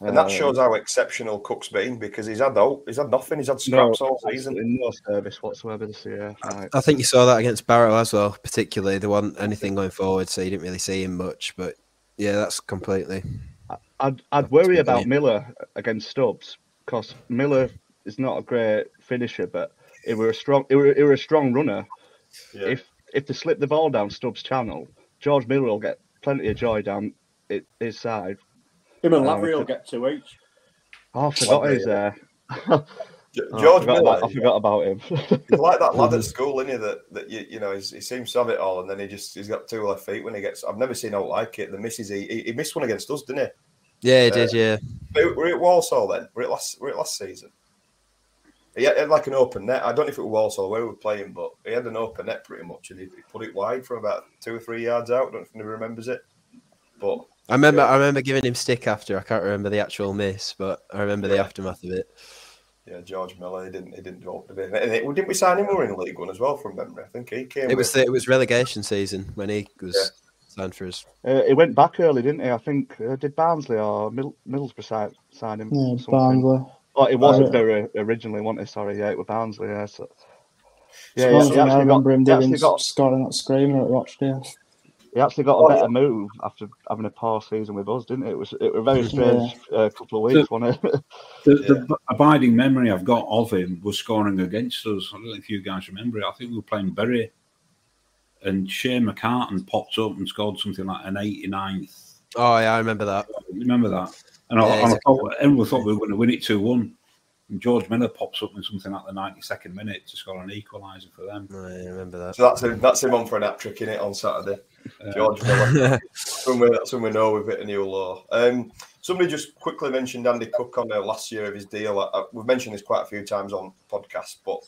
And that Um, shows how exceptional Cook's been because he's had no, he's had nothing. He's had no, scraps all season. no service whatsoever this year. Right. I think you saw that against Barrow as well, particularly. There wasn't anything going forward, so you didn't really see him much. But yeah, that's completely. I'd I'd worry about. Miller against Stubbs because Miller is not a great finisher, but he were a strong he were, he were a strong runner. Yeah. If if they slip the ball down Stubbs' channel, George Miller will get plenty of joy down his side. Him and Uh, Lavery will get two each. Oh, I forgot Lavery, he's yeah. there. Oh, I George forgot Miller, about- I forgot about him. he's like that lad at school, isn't he? That that you, you know, he's, he seems to have it all, and then he just he's got two left feet when he gets. I've never seen out like it. The misses he, he he missed one against us, didn't he? Yeah, he Uh, did. Yeah, We're we're at Walsall then. We're at last. We're at last season. He had, he had like an open net. I don't know if it was Walsall where we were playing, but he had an open net pretty much, and he, he put it wide from about two or three yards out. I don't know if anybody remembers it, but I remember. I remember giving him stick after. I can't remember the actual miss, but I remember the aftermath of it. yeah, George Miller, he didn't he didn't do up to it. And it- didn't we sign him? We were in League One as well from memory. I think he came. It was the, it was relegation season when he was signed for us. Uh, he went back early, didn't he? I think uh, did Barnsley or Middle, Middlesbrough sign, sign him? Yeah, or? Barnsley. Oh, it wasn't Uh, there uh, originally, wasn't it? Sorry, yeah, it was Barnsley. Yeah, so Yeah, One yeah, thing he I remember got- him he doing actually got- scoring that screaming at Rochdale. He actually got Oh, a better move after having a poor season with us, didn't it? It was it was a very strange uh, couple of weeks, wasn't it? The, the abiding memory I've got of him was scoring against us. I don't know if you guys remember it. I think we were playing Bury, and Shay McCartan popped up and scored something like an 89th. Oh yeah, I remember that. Remember that? And I, Yeah, and I thought everyone thought we were going to win it two one. And George Miller pops up in something like the 92nd minute to score an equaliser for them. I remember that. So that's him. That's him on for an hat trick in it on Saturday. George Miller. that's, when we, that's when we know we've hit a new law. Um, somebody just quickly mentioned Andy Cook on the last year of his deal. I, I- we've mentioned this quite a few times on podcasts, but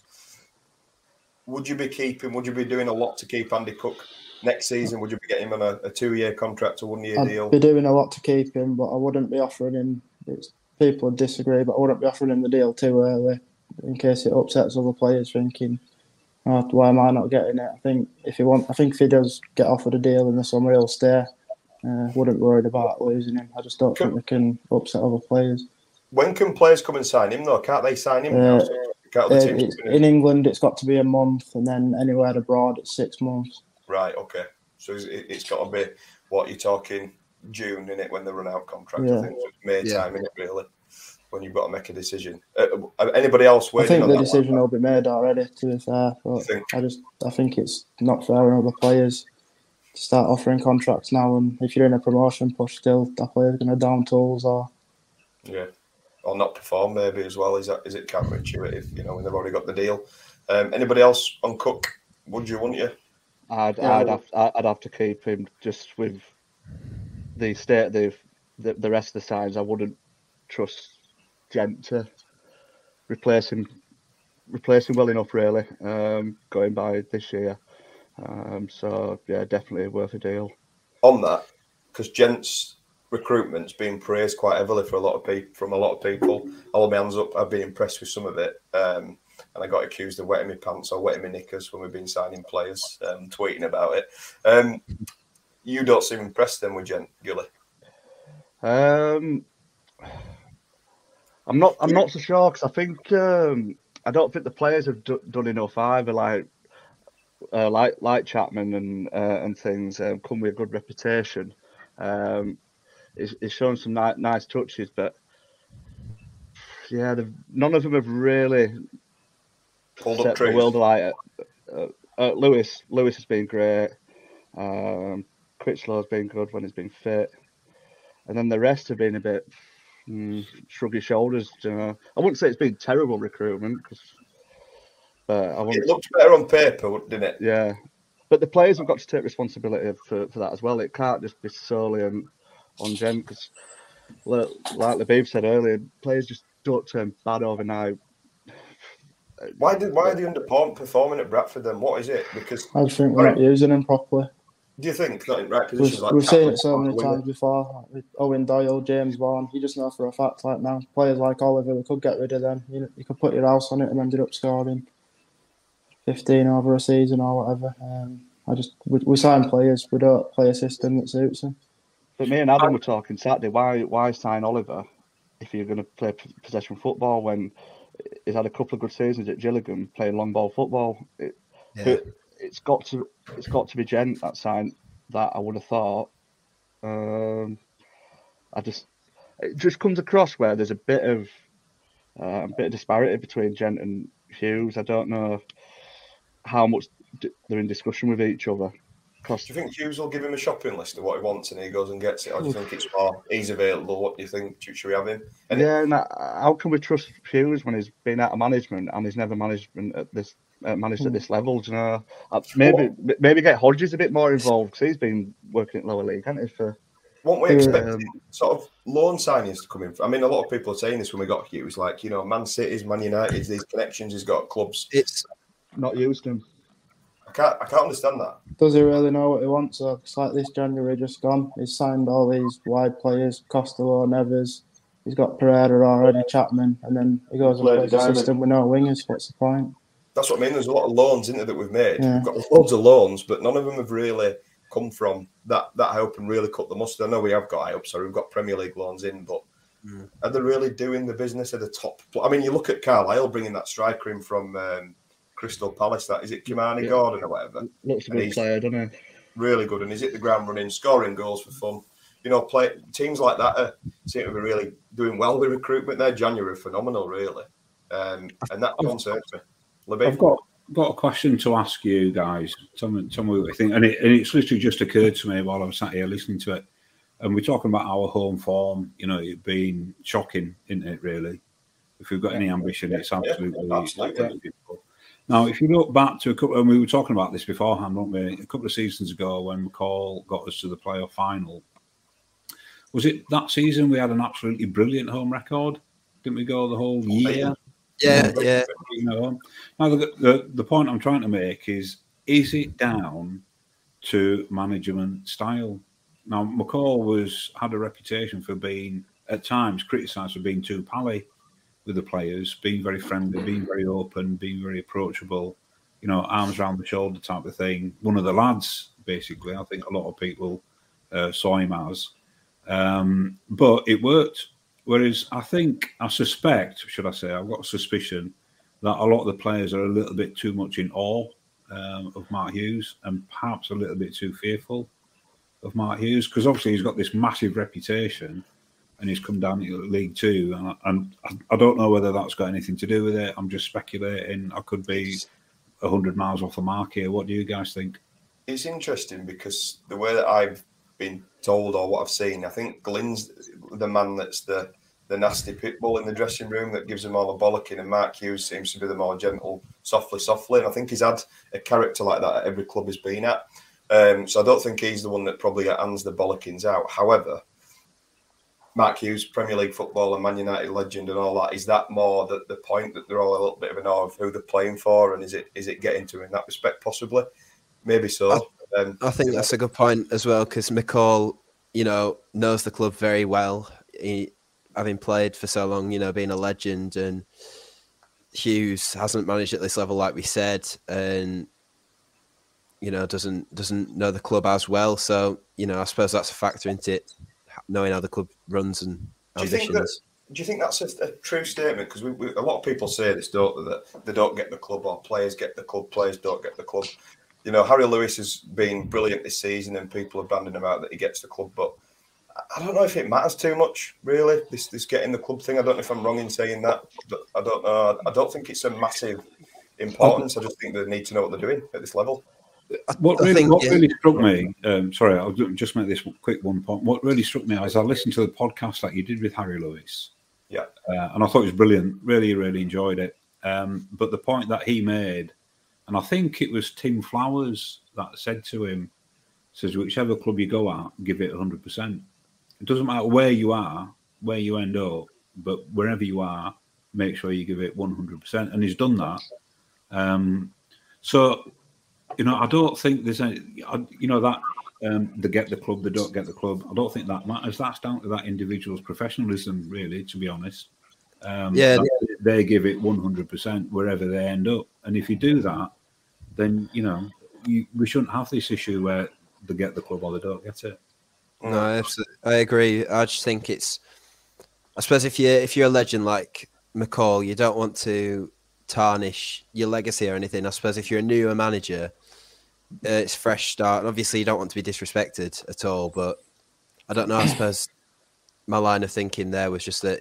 would you be keeping? Would you be doing a lot to keep Andy Cook next season? Would you be getting him on a, a two-year contract, a one-year I'd deal? be doing a lot to keep him, but I wouldn't be offering him. It's, people would disagree, but I wouldn't be offering him the deal too early in case it upsets other players thinking, oh, "Why am I not getting it?" I think if he want, I think if he does get offered a deal in the summer, he'll stay. Uh, wouldn't worried about losing him. I just don't think we can upset other players. When can players come and sign him though? Can't they sign him? Uh, uh, the teams it's- come in? England, it's got to be a month, and then anywhere abroad, it's six months. Right. Okay. So it- it's got to be what you're talking June in it when they run out contract. Yeah. I think so it's May Yeah. time in it really when you've got to make a decision. Uh, uh, anybody else waiting? I think on the that decision will be made already. To be fair, but I just I think it's not fair on other players to start offering contracts now. And if you're in a promotion push, still that player's going to down tools or? Yeah. Or not perform maybe as well. Is that is it counterintuitive? You know when they've already got the deal. Um, anybody else on Cook? Would you? Wouldn't you? I'd, Yeah. I'd, have, I'd have to keep him just with the state of the, the, rest of the sides. I wouldn't trust Gent to replace him, replace him well enough, really, um, going by this year. Um, so, yeah, definitely worth a deal. on that because gents recruitment's been praised quite heavily for a lot of people from a lot of people. I'll my hands up. I've been impressed with some of it, um, and I got accused of wetting my pants or wetting my knickers when we've been signing players, um, tweeting about it. Um, you don't seem impressed then with Gent Gilly. Um, I'm not. I'm not so sure because I think um, I don't think the players have do, done enough either. Like, uh, like like Chapman and uh, and things um, come with a good reputation. Um, he's, he's shown some ni- nice touches, but yeah, none of them have really Pulled up set the world alight. Uh, uh, Lewis Lewis has been great. Um, Crichlow's been good when he's been fit, and then the rest have been a bit mm, shrug his shoulders. You know, I wouldn't say it's been terrible recruitment, 'cause- but I It wouldn't. looked better on paper, didn't it? Yeah, but the players have got to take responsibility for, for that as well. It can't just be solely on on Jen because, like the Labib said earlier, players just don't turn bad overnight. Why did why are they underperforming at Bradford then? What is it? Because I just think we're not using him properly. Do you think not in right We've, like we've seen it so many winger? times before. like Eoin Doyle, James Vaughan. You just know for a fact, like now, players like Oliver, we could get rid of them. You, you could put your house on it and ended up scoring 15 over a season or whatever. Um, I just we, we sign players, we don't play a system that suits them. But me and Adam were talking Saturday. Why why sign Oliver if you're going to play p- possession football when he's had a couple of good seasons at Gillingham playing long ball football? It, Yeah. It's got to it's got to be Gent that signed that. I would have thought. Um, I just it just comes across where there's a bit of uh, a bit of disparity between Gent and Hughes. I don't know how much d- they're in discussion with each other. Do you think Hughes will give him a shopping list of what he wants and he goes and gets it? Or do you think it's more he's available? What do you think? Should should we have him? And yeah, and uh, how can we trust Hughes when he's been out of management and he's never management at this uh, managed at this level? Do you know, Uh, maybe maybe get Hodges a bit more involved because he's been working at lower league, hasn't he? For Won't we expect Um, sort of loan signings to come in? I mean, a lot of people are saying this when we got Hughes, like you know, Man City's, Man United's, these connections he's got clubs. It's not used him. I can't, I can't understand that. Does he really know what he wants? So it's like this January just gone. He's signed all these wide players, Costello, Nevers. He's got Pereira already, Chapman, and then he goes and Played plays a system with no wingers. What's the point? That's what I mean. There's a lot of loans in there that we've made. Yeah. We've got loads of loans, but none of them have really come from that that up and really cut the mustard. I know we have got high up, so we've got Premier League loans in, but are they really doing the business at the top? I mean, you look at Carlisle bringing that striker in from um, Crystal Palace. That is it, Kimani Yeah. Gordon or whatever. Looks a good player, doesn't he? Really good, and he's hit the ground running, scoring goals for fun. You know, play teams like that are, seem to be really doing well with recruitment. Their January phenomenal, really, um, and that concerns me. Libby? I've got got a question to ask you guys. Tell me, tell me what you think. And, it, and it's literally just occurred to me while I was sat here listening to it. And we're talking about our home form. You know, it being shocking, isn't it? Really, if we've got any ambition, it's absolutely. absolutely. Now, if you look back to a couple, and we were talking about this beforehand, weren't we? A couple of seasons ago, when McCall got us to the playoff final, was it that season we had an absolutely brilliant home record? Didn't we go the whole oh, year? Yeah, yeah. You know, now the, the the point I'm trying to make is: is it down to management style? Now, McCall was had a reputation for being at times criticised for being too pally with the players, being very friendly, being very open, being very approachable. You know, arms around the shoulder type of thing. One of the lads, basically. I think a lot of people uh, saw him as, um, but it worked. Whereas I think, I suspect, should I say, I've got a suspicion that a lot of the players are a little bit too much in awe um, of Mark Hughes and perhaps a little bit too fearful of Mark Hughes because obviously he's got this massive reputation and he's come down to League Two. And, I- and I- I don't know whether that's got anything to do with it. I'm just speculating. I could be 100 miles off the mark here. What do you guys think? it's interesting because the way that I've been told or what I've seen, I think Glyn's the man that's the the nasty pit bull in the dressing room that gives them all a bollocking, and Mark Hughes seems to be the more gentle, softly, softly. And I think he's had a character like that at every club he's been at. Um, so I don't think he's the one that probably hands the bollockings out. However, Mark Hughes, Premier League football and Man United legend and all that, is that more the, the point that they're all a little bit of an awe of who they're playing for, and is it is it getting to in that respect? Possibly, maybe so. Um, I think that's a good point as well because McCall, you know, knows the club very well. He, having played for so long, you know, being a legend, and Hughes hasn't managed at this level, like we said, and you know doesn't doesn't know the club as well. So you know, I suppose that's a factor into it, knowing how the club runs and Do you think that? ambitions. Do you think that's a, a true statement? Because a lot of people say this, don't they? That they don't get the club, or players get the club, players don't get the club. You know, Harry Lewis has been brilliant this season, and people are banding him out that he gets the club. But I- I don't know if it matters too much, really. This this getting the club thing. I don't know if I'm wrong in saying that, but I don't know. I don't think it's a massive importance. I just think they need to know what they're doing at this level. What really, think, what yeah. really struck me, um, sorry, I'll just make this quick one point. What really struck me is I listened to the podcast that you did with Harry Lewis, Yeah. uh, and I thought it was brilliant. Really, really enjoyed it. Um, but the point that he made, and I think it was Tim Flowers that said to him, says, whichever club you go at, give it 100%. It doesn't matter where you are, where you end up, but wherever you are, make sure you give it 100%. And he's done that. Um, so, you know, I don't think there's any, I- you know, that um, they get the club, they don't get the club. I don't think that matters. That's down to that individual's professionalism, really, to be honest. Um, Yeah, that they give it 100% wherever they end up. And if you do that, then, you know, you, we shouldn't have this issue where they get the club or they don't get it. No, I, absolutely, I agree. I just think it's. I suppose if you if you're a legend like McCall, you don't want to tarnish your legacy or anything. I suppose if you're a newer manager, uh, it's fresh start. And obviously, you don't want to be disrespected at all. But I don't know. I suppose my line of thinking there was just that,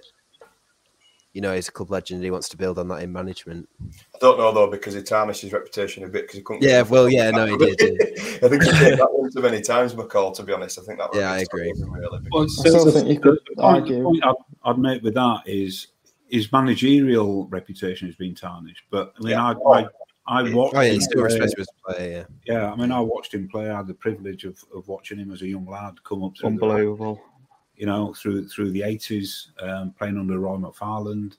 you know, he's a club legend. and He wants to build on that in management. I don't know though because he tarnished his reputation a bit because he couldn't. Yeah, well, yeah, no, he did. I think he did that one too many times, McCall. To be honest, I think that. Yeah, I agree. Really, Well, I still think you could the point, argue. the point I'd, I'd make with that is his managerial reputation has been tarnished. But I mean, Yeah. I, oh. I, I watched. Oh yeah, him he's still play- respected as a player. Yeah. Yeah, I mean, I watched him play. I had the privilege of, of watching him as a young lad come up through, the, Unbelievable. You know, through through the eighties, um, playing under Roy McFarland,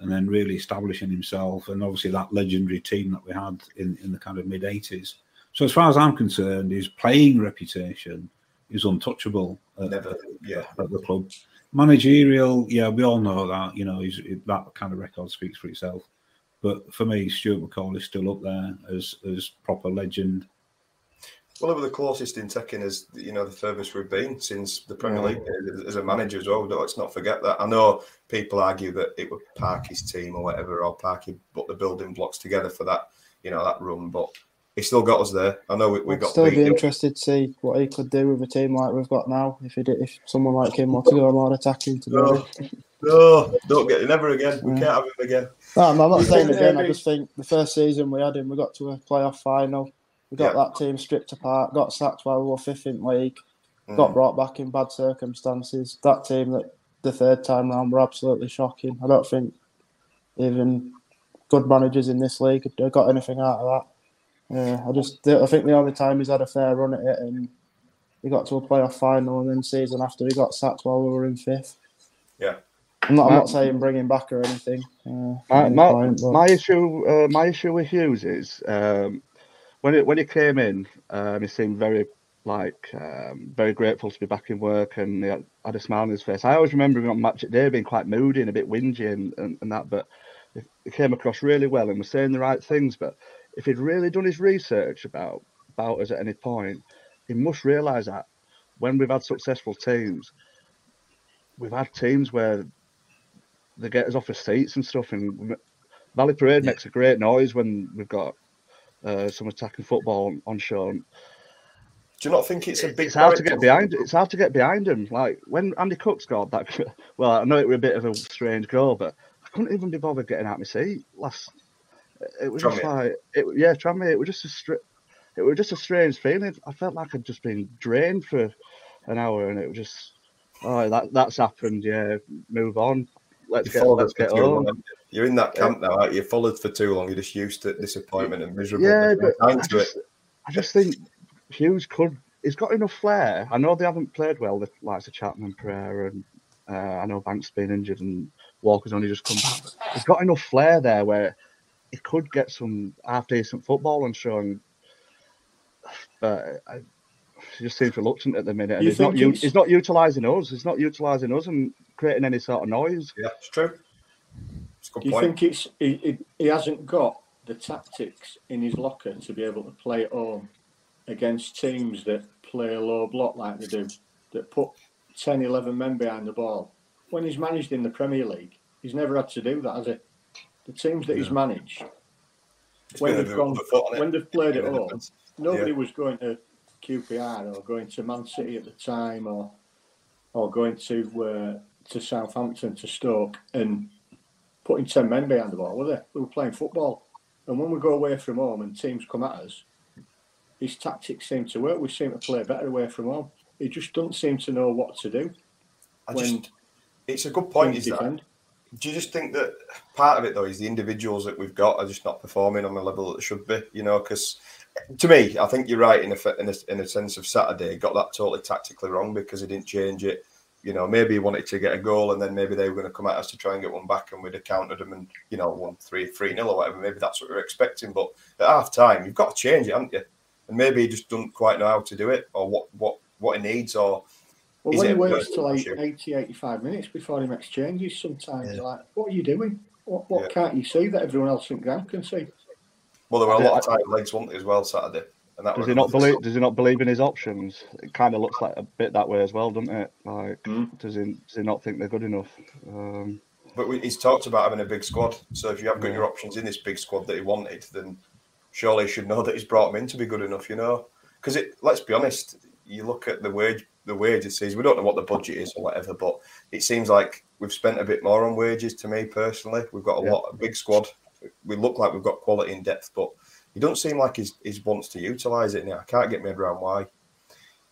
and then really establishing himself, and obviously that legendary team that we had in, in the kind of mid eighties. So as far as I'm concerned, his playing reputation is untouchable at, Never, yeah. at the club. Managerial, yeah, we all know that. You know, he's, that kind of record speaks for itself. But for me, Stuart McCall is still up there as as proper legend. Well, they were the closest in taking as you know, the furthest we've been since the Premier Yeah. League days as a manager as well. Let's not forget that. I know people argue that it was Parky's team or whatever, or Parky put the building blocks together for that you know that run, but he still got us there. I know we, we I'd got still beat. be interested to see what he could do with a team like we've got now. If he did, if someone like him were to go more attacking, to be No. No, don't get it. never again. We Yeah. can't have him again. No, I'm not saying again. I just think the first season we had him, we got to a playoff final. We got Yeah. that team stripped apart, got sacked while we were fifth in the league, got Mm. brought back in bad circumstances. That team that the third time round were absolutely shocking. I don't think even good managers in this league have got anything out of that. Yeah, I just I think the only time he's had a fair run at it and he got to a playoff final and then season after he got sacked while we were in fifth. Yeah. I'm not, I'm not saying bring him back or anything. Uh, My, any my, point, but- my issue, uh, my issue with Hughes is um, when it when he came in, um, he seemed very like um, very grateful to be back in work, and he had, had a smile on his face. I always remember him on match day being quite moody and a bit whingy and, and, and that, but he- he came across really well and was saying the right things. But if he'd really done his research about about us at any point, he must realise that when we've had successful teams, we've had teams where they get us off the seats and stuff. And Valley Parade makes a great noise when we've got uh, some attacking football on, on show. Do you not think it's a big? It's hard to get behind. It's hard to get behind him. Like when Andy Cook scored that. Well, I know it was a bit of a strange goal, but I couldn't even be bothered getting out my seat last. It was just like, it, yeah, Tranmere. It was just a str- It was just a strange feeling. I felt like I'd just been drained for an hour, and it was just, oh, that that's happened. Yeah, move on. Let's You get let's get on. Haven't you? You're in that camp now. Aren't you? you followed for too long. You're just used to disappointment and miserable. Yeah, but I to it. just, I just think Hughes could. He's got enough flair. I know they haven't played well, the likes of Chapman, Pereira, and uh, I know Banks been injured and Walker's only just come back. He's got enough flair there where he could get some half decent football and show. And, but I, he just seems reluctant at the minute, and he's not. think u- it's- He's not utilising us. He's not utilising us and creating any sort of noise. Yeah, it's true. It's a good Do you point. think it's he, he, hasn't got the tactics in his locker to be able to play at home against teams that play a low block like they do, that put 10, 11 men behind the ball? When he's managed in the Premier League, he's never had to do that, has he? The teams that he's managed, It's when they've gone, of a foot on it. when they've played at home, nobody Yeah. was going to QPR or going to Man City at the time or or going to uh, to Southampton to Stoke and putting ten men behind the ball, were they? They were playing football. And when we go away from home and teams come at us, his tactics seem to work. We seem to play better away from home. He just doesn't seem to know what to do. I when just, it's a good point. Is that? Do you just think that part of it though is the individuals that we've got are just not performing on the level that they should be? You know, because to me, I think you're right in a, in a in a sense of Saturday got that totally tactically wrong because he didn't change it. You know, maybe he wanted to get a goal and then maybe they were going to come at us to try and get one back and we'd have countered them and you know won three three nil or whatever. Maybe that's what we are expecting. But at half time, you've got to change it, haven't you? And maybe he just doesn't quite know how to do it or what what what he needs or. Well, when it he a waits personal till issue? 80, 85 minutes before he makes changes, sometimes you're like, what are you doing? What, what Yeah. can't you see that everyone else in ground can see? Well, there were a lot of tight legs, weren't there, as well Saturday, and that Does he not believe? Does he not believe in his options? It kind of looks like a bit that way as well, doesn't it? Like, does he? Does he not think they're good enough? Um, But we, he's talked about having a big squad. So if you have got Yeah. your options in this big squad that he wanted, then surely he should know that he's brought them in to be good enough. You know, because it. Let's be honest. You look at the wage, the wages. Says we don't know what the budget is or whatever, but it seems like we've spent a bit more on wages. To me personally, we've got a Yeah. lot, a big squad. We look like we've got quality in depth, but he doesn't seem like he's, he's wants to utilise it now. I can't get my head around why.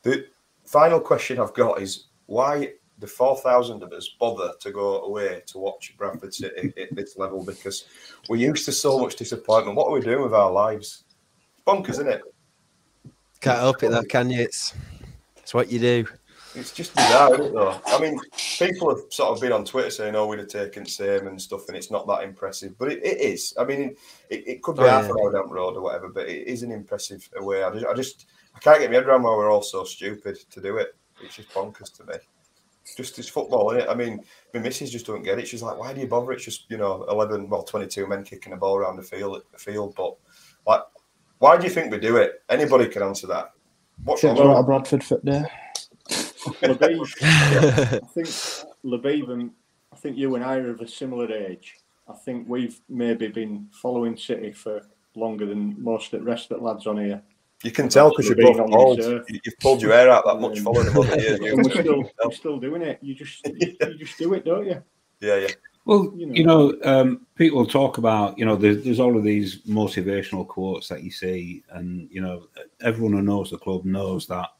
The final question I've got is why the 4,000 of us bother to go away to watch Bradford City at this level because we're used to so much disappointment. What are we doing with our lives? It's bonkers, isn't it? Can't help it, that can you? It's it's what you do. It's just bizarre, isn't it, though? I mean, people have sort of been on Twitter saying, oh, we'd have taken same and stuff, and it's not that impressive. But it, it is. I mean, it, it could be Oh, half yeah. an hour down the road or whatever, but it is an impressive away. I just, I just I can't get my head around why we're all so stupid to do it. It's just bonkers to me. Just it's football, is it? I mean, my missus just don't get it. She's like, why do you bother? It's just, you know, 11, well, 22 men kicking a ball around the field. The field. But, like, why do you think we do it? Anybody can answer that. What's wrong we're with at a Bradford fit there. Labib, I think Labib and I think you and I are of a similar age. I think we've maybe been following City for longer than most of the rest of the lads on here. You can tell because you're both bald. You've pulled your hair out that much following them over the years. And we're still, we're still doing it. You just you, you just do it, don't you? Yeah, yeah. Well, you know, um, people talk about, you know, there's, there's all of these motivational quotes that you see, and you know, everyone who knows the club knows that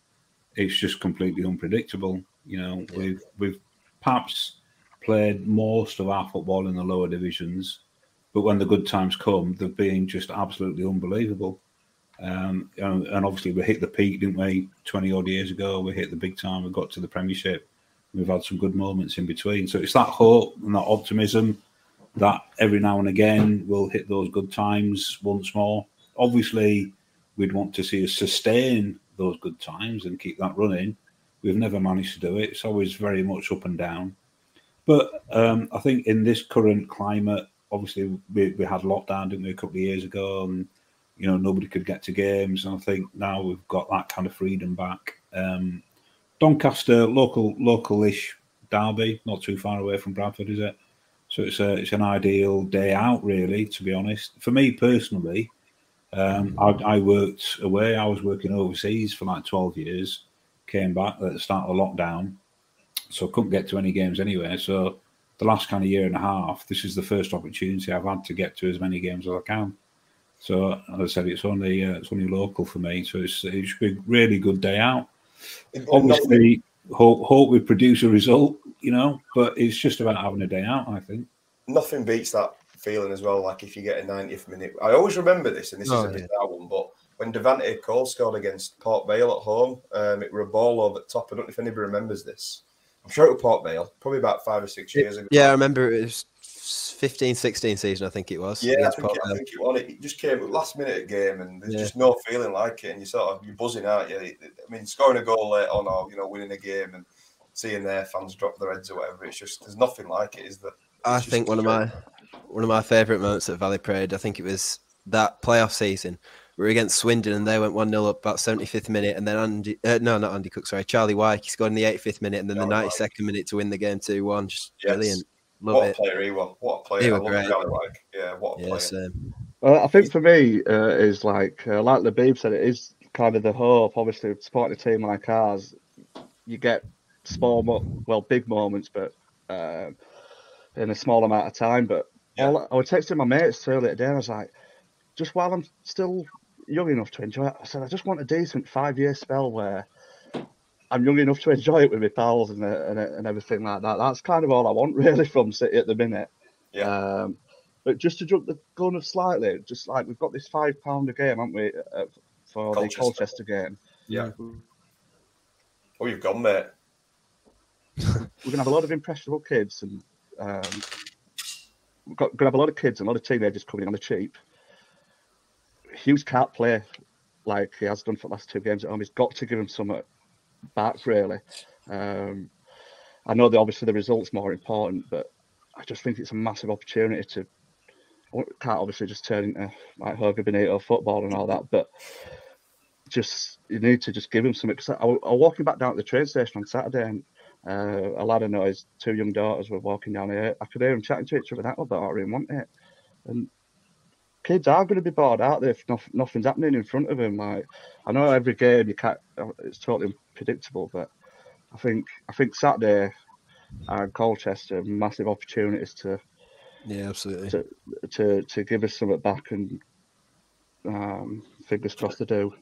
it's just completely unpredictable. You know, we've we've perhaps played most of our football in the lower divisions, but when the good times come, they've been just absolutely unbelievable. Um, and, and obviously, we hit the peak, didn't we? Twenty odd years ago, we hit the big time. We got to the Premiership. We've had some good moments in between. So it's that hope and that optimism that every now and again we'll hit those good times once more. Obviously, we'd want to see us sustain those good times and keep that running. We've never managed to do it. It's always very much up and down. But um, I think in this current climate, obviously we, we had lockdown, didn't we, a couple of years ago, and you know nobody could get to games. And I think now we've got that kind of freedom back. Um, Doncaster, local, local-ish derby, not too far away from Bradford, is it? So it's a, it's an ideal day out, really. To be honest, for me personally, um, I, I, worked away. I was working overseas for like twelve years. Came back at the start of the lockdown, so couldn't get to any games anyway. So the last kind of year and a half, this is the first opportunity I've had to get to as many games as I can. So as I said, it's only uh, it's only local for me. So it's it should be a really good day out obviously hope hope we produce a result, you know, but it's just about having a day out, I think. Nothing beats that feeling as well. Like if you get a 90th minute, I always remember this, and this Oh, is a yeah. bizarre one, but when Devante Cole scored against Port Vale at home, um, it were a ball over the top. I don't know if anybody remembers this. I'm sure it was Port Vale, probably about five or six years ago. Yeah, I remember it was 15, 16 season, I think it was. Yeah, I think, it, I think it, won. it just came last minute game, and there's Yeah. just no feeling like it. And you sort of you're buzzing, aren't you? I mean, scoring a goal late on, or you know, winning a game, and seeing their fans drop their heads or whatever. It's just there's nothing like it, is there? I It's just think one of my one of my favourite moments at Valley Parade, I think it was that playoff season. We were against Swindon and they went 1 0 up about 75th minute. And then Andy, uh, no, not Andy Cook, sorry, Charlie Wyke, he scored in the 85th minute and then the 92nd minute to win the game 2 1. Just Yes. brilliant. Love what it. a player he was! What a player! He I were love great. Charlie Wyke. Yeah, what a Yeah, player! same. Uh, I think for me uh, is like uh, like Labib said, it is kind of the hope. Obviously, supporting a team like ours, you get small, well, big moments, but um in a small amount of time. But all, I was texting my mates earlier today, and I was like, just while I'm still young enough to enjoy it, I said I just want a decent five year spell where I'm young enough to enjoy it with my pals and uh, and, and everything like that. That's kind of all I want really from City at the minute. Yeah. Um, but just to jump the gun of slightly, just like we've got this five pound a game, haven't we, uh, for Colchester. the Colchester game? Yeah. Oh, you've gone, mate. We're gonna have a lot of impressionable kids, and um, we're got, have a lot of kids and a lot of teenagers coming on the cheap. Hughes can't play like he has done for the last two games at home. He's got to give him some back, really. Um, I know that obviously the result's more important, but I just think it's a massive opportunity to. Can't obviously just turn into like Hogan Benito football and all that, but just you need to just give him something. Because I, I was walking back down to the train station on Saturday, and uh, a lad I know his two young daughters were walking down here. I could hear them chatting to each other. That was about him, wasn't it? And kids are going to be bored out there if noth- nothing's happening in front of them. Like I know every game you can't, it's totally unpredictable, but I think I think Saturday and Colchester massive opportunities to Yeah, absolutely. to to, to give us something back and um, fingers crossed to do.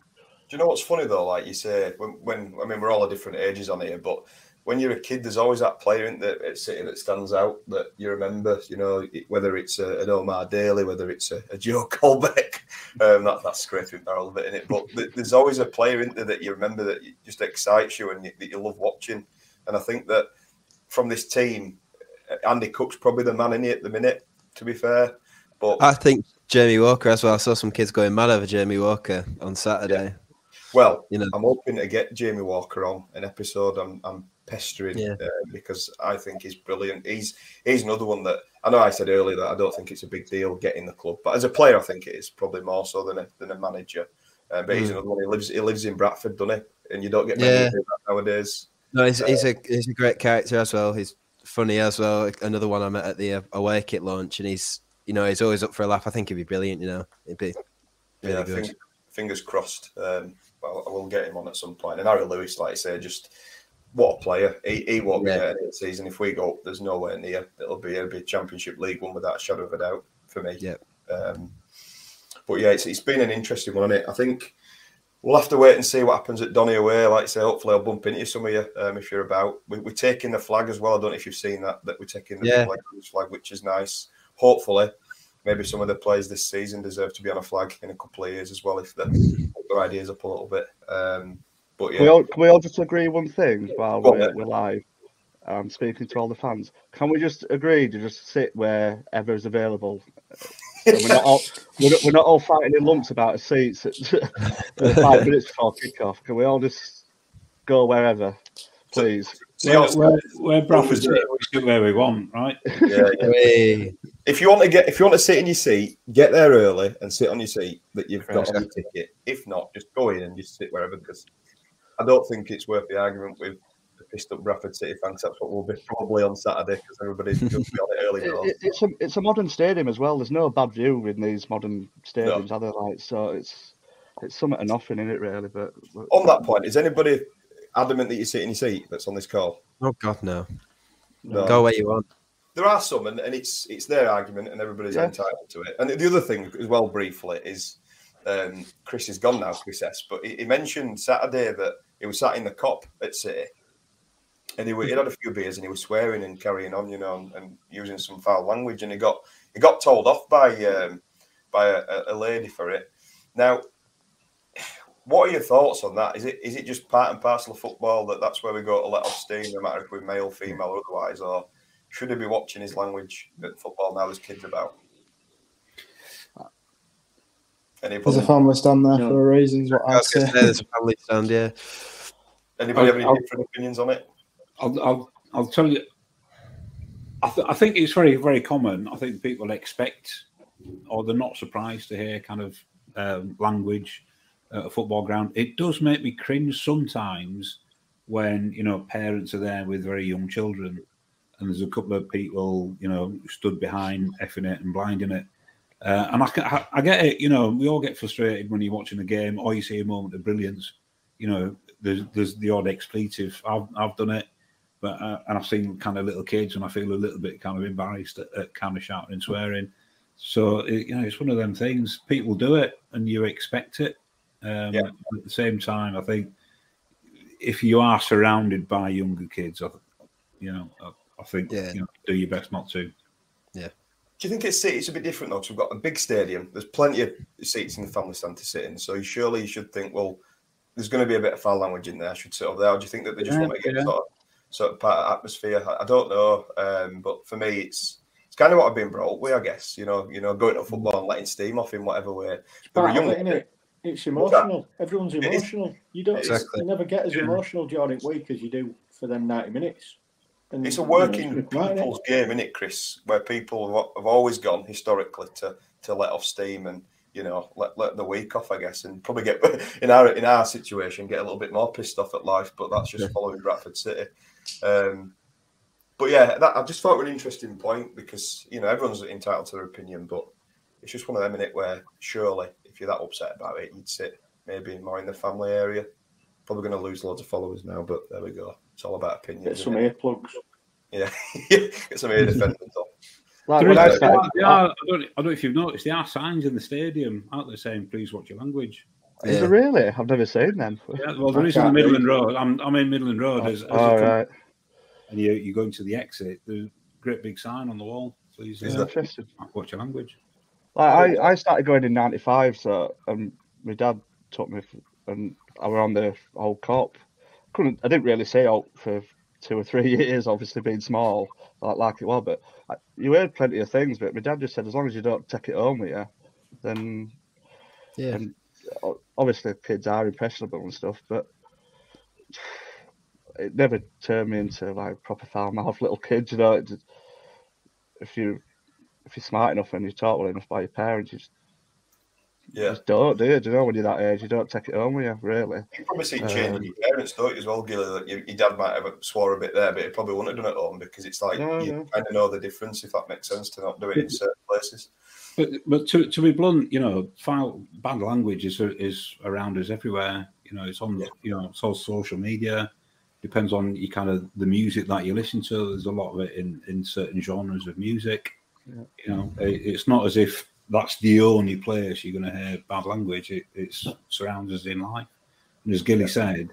Do you know what's funny though? Like you say, when, when I mean, we're all at different ages on here, but when you're a kid, there's always that player in that at City that stands out that you remember. You know, whether it's a, an Omar Daley, whether it's a, a Joe Colbeck, um, that, that's scraping barrel a bit in it. But there's always a player in there that you remember that just excites you and you, that you love watching. And I think that from this team, Andy Cook's probably the man in it at the minute. To be fair, but I think Jamie Walker as well. I saw some kids going mad over Jamie Walker on Saturday. Well, You know. I'm hoping to get Jamie Walker on an episode. I'm, I'm pestering Yeah. uh, because I think he's brilliant. He's he's another one that I know I said earlier that I don't think it's a big deal getting the club, but as a player, I think it is probably more so than a than a manager. Uh, but he's Mm. another one. He lives he lives in Bradford, doesn't he? And you don't get many Yeah. who do that nowadays. No, he's, he's Uh, a he's a great character as well. He's funny as well. Another one I met at the uh, away kit launch, and he's you know he's always up for a laugh. I think he'd be brilliant. You know, he'd be Really yeah, good. fing- fingers crossed. Um, well, I will get him on at some point. And Harry Lewis, like I say, just what a player. He, he won't be Yeah. there next season. If we go up, there's nowhere near. It'll be it'll be a Championship League one without a shadow of a doubt for me. Yeah. Um, but yeah, it's, it's been an interesting one, is it? I think we'll have to wait and see what happens at Donny away. Like I say, hopefully I'll bump into some of you um, if you're about. We, we're taking the flag as well. I don't know if you've seen that that we're taking the Yeah. flag, flag, which is nice. Hopefully, maybe some of the players this season deserve to be on a flag in a couple of years as well if put their ideas up a little bit. Um, but Can, we all, can we all just agree one thing while Go we're, we're live? I'm speaking to all the fans. Can we just agree to just sit wherever is available? And we're not all we're not, we're not all fighting in lumps about a seats at, at five minutes before kickoff. Can we all just go wherever, please? Where, where, where Bradford sit, we sit where we want, right? yeah, yeah. If you want to get, if you want to sit in your seat, get there early and sit on your seat that you've got on your ticket. If not, just go in and just sit wherever because I don't think it's worth the argument with the pissed up Bradford City fans. That's what we'll be probably on Saturday because everybody's going to be on it early. It- it- it's a it's a modern stadium as well. There's no bad view in these modern stadiums, are there? Like so, it's it's something to nothing in it really. But on that point, is anybody adamant that you sit in your seat that's on this call? Oh God, no. No. Go where you want. There are some, and, and it's it's their argument, and everybody's Yeah. entitled to it. And the other thing, as well, briefly, is um, Chris is gone now, Chris S. But he, he mentioned Saturday that he was sat in the Kop at City, and he, he had a few beers, and he was swearing and carrying on, you know, and, and using some foul language, and he got he got told off by um, by a, a lady for it. Now, what are your thoughts on that? Is it is it just part and parcel of football that that's where we go to let off steam, no matter if we're male, female, or otherwise, or should he be watching his language at football now there's kids about? There's Anybody, a family stand there for a reason. What I I'd was say. say there's a family stand, yeah. anybody have any I'll- different opinions on it? I'll, I'll, I'll tell you. I, th- I think it's very, very common. I think people expect, or they're not surprised to hear kind of um, language at a football ground. It does make me cringe sometimes when you know parents are there with very young children, and there's a couple of people you know stood behind effing it and blinding it. Uh, and I, can- I, I get it. You know, we all get frustrated when you're watching a game or you see a moment of brilliance. You know, there's there's the odd expletive. I've I've done it, but uh, and I've seen kind of little kids, and I feel a little bit kind of embarrassed at, at kind of shouting and swearing. So it, you know, it's one of them things. People do it, and you expect it. Um, Yeah. At the same time, I think if you are surrounded by younger kids, I, you know, I, I think Yeah. you know, do your best not to. Yeah. Do you think it's it's a bit different though? Because we've got a big stadium. There's plenty of seats in the family stand to sit in. So surely you should think, well, there's going to be a bit of foul language in there. I should sit over there. Or do you think that they just Yeah, want to get yeah. sort of sort of part of atmosphere? I, I don't know. Um, but for me, it's it's kind of what I've been brought up with, I guess. You know, you know, going to football and letting steam off in whatever way. There were young- it. It's emotional. Everyone's emotional. You don't Exactly. you never get as Yeah. emotional during week as you do for them ninety minutes. And, It's a you know, working out, innit? people's game, isn't it, Chris? Where people have- have always gone historically to to let off steam and you know let, let the week off, I guess, and probably get in our in our situation get a little bit more pissed off at life. But that's just Yeah. following Bradford City. Um, but yeah, that, I just thought it was an interesting point because you know everyone's entitled to their opinion, but it's just one of them in it where surely if you're that upset about it, you'd sit maybe more in the family area. Probably going to lose loads of followers now, but there we go. It's all about opinions. Get some it? earplugs. Yeah, get some ear defenders on. Like There when is- I are- I, don't, I don't know if you've noticed, there are signs in the stadium, aren't they, saying "Please watch your language." is there really? I've never seen them. Yeah, well, there is in the Midland Road. I'm, I'm in Midland Road. As, as you come- right. And you, you go into the exit. There's a great big sign on the wall. Please Is uh, that- Interesting. watch your language. Like I, I started going in '95, so um, my dad took me, and I were on the old Kop. Couldn't I didn't really see out for two or three years, obviously being small, like like it was. But I, you heard plenty of things. But my dad just said, as long as you don't take it home with you, then Yeah. and obviously kids are impressionable and stuff, but it never turned me into like proper foul mouth little kids. You know, it just, if you if you're smart enough and you're taught well enough by your parents, you just, Yeah. just don't do you? Do you know when you're that age? You don't take it home with you, really. You probably see change in Um, your parents, don't you, as well, Gilly? That your, your dad might have swore a bit there, but he probably wouldn't have done it at home because it's like No, you no. kind of know the difference, if that makes sense, to not do it in certain places. But but to, to be blunt, you know, foul, bad language is is around us everywhere. You know, it's on you know, it's all social media. Depends on you kind of the music that you listen to. There's a lot of it in in certain genres of music. Yeah. You know, it, it's not as if that's the only place you're going to hear bad language. It it's surrounds us in life. And as Gilly said,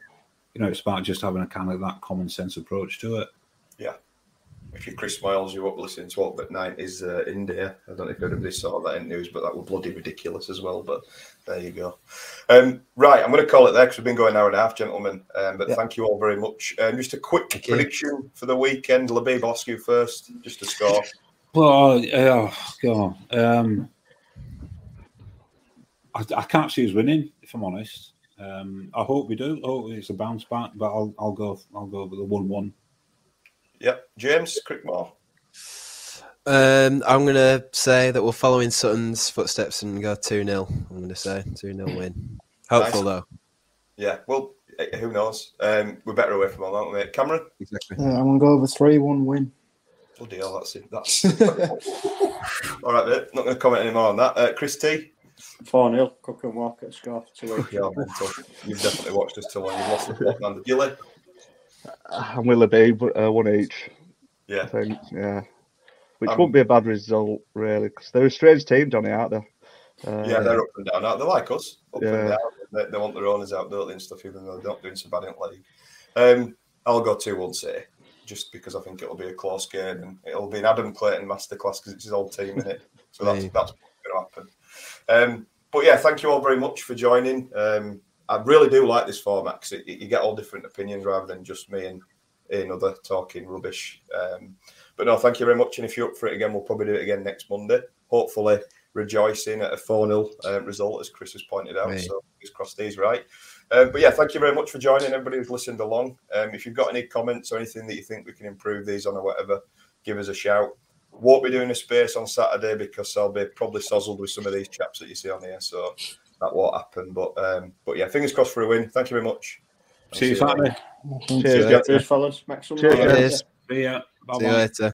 you know, it's about just having a kind of that common sense approach to it. Yeah. If you're Chris Miles, you're up listening to what but night is uh, India. I don't know if anybody saw that in news, but that was bloody ridiculous as well. But there you go. Um, right, I'm going to call it there because we've been going an hour and a half, gentlemen. Um, but Yeah. thank you all very much. Um, just a quick Thank you. prediction for the weekend. Labib, I'll ask you first, just to score. Well, oh god, um, I, I can't see us winning. If I'm honest, um, I hope we do. I hope it's a bounce back, but I'll I'll go I'll go with the one-one. Yep, James Crickmore. Um, I'm going to say that we're following Sutton's footsteps and go 2 0. I'm going to say 2 0 win. Hopeful, Nice. though. Yeah, well, eh, who knows? Um, we're better away from home, aren't we. Cameron. Exactly. Yeah, I'm gonna go with three one win. Bloody hell, that's it. That's all right, mate. Not going to comment anymore on that. Uh, Chris T. 4 0, Cook and Walker score for two. Yeah, mental. You've definitely watched us too long. You've lost the plot, man. Gilly. I'm Willoughby, but uh, one each. Yeah. I think, yeah. Which Um, wouldn't be a bad result, really, because they're a strange team, Johnny, aren't they? Uh, Yeah, they're up and down. aren't They They're like us, up and Yeah. down. They, they want their owners out, don't they, and stuff, even though they're not doing so bad in the league. Um, I'll go 2 1 say, just because I think it'll be a close game and it'll be an Adam Clayton masterclass because it's his old team in it. So that's, Hey. that's what's going to happen. Um, but yeah, thank you all very much for joining. Um, I really do like this format because you get all different opinions rather than just me and another talking rubbish. Um, but no, thank you very much. And if you're up for it again, we'll probably do it again next Monday. Hopefully, rejoicing at a 4 0 um, result, as Chris has pointed out. Right. So, fingers crossed he's right. Um, but yeah, thank you very much for joining, everybody who's listened along. Um, if you've got any comments or anything that you think we can improve these on or whatever, give us a shout. Won't be doing a space on Saturday because I'll be probably sozzled with some of these chaps that you see on here. So that won't happen. But um, but yeah, fingers crossed for a win. Thank you very much. I'll See you later. Cheers, Cheers, guys. Cheers, fellas. Max Cheers, Cheers. See ya. Bye See you later.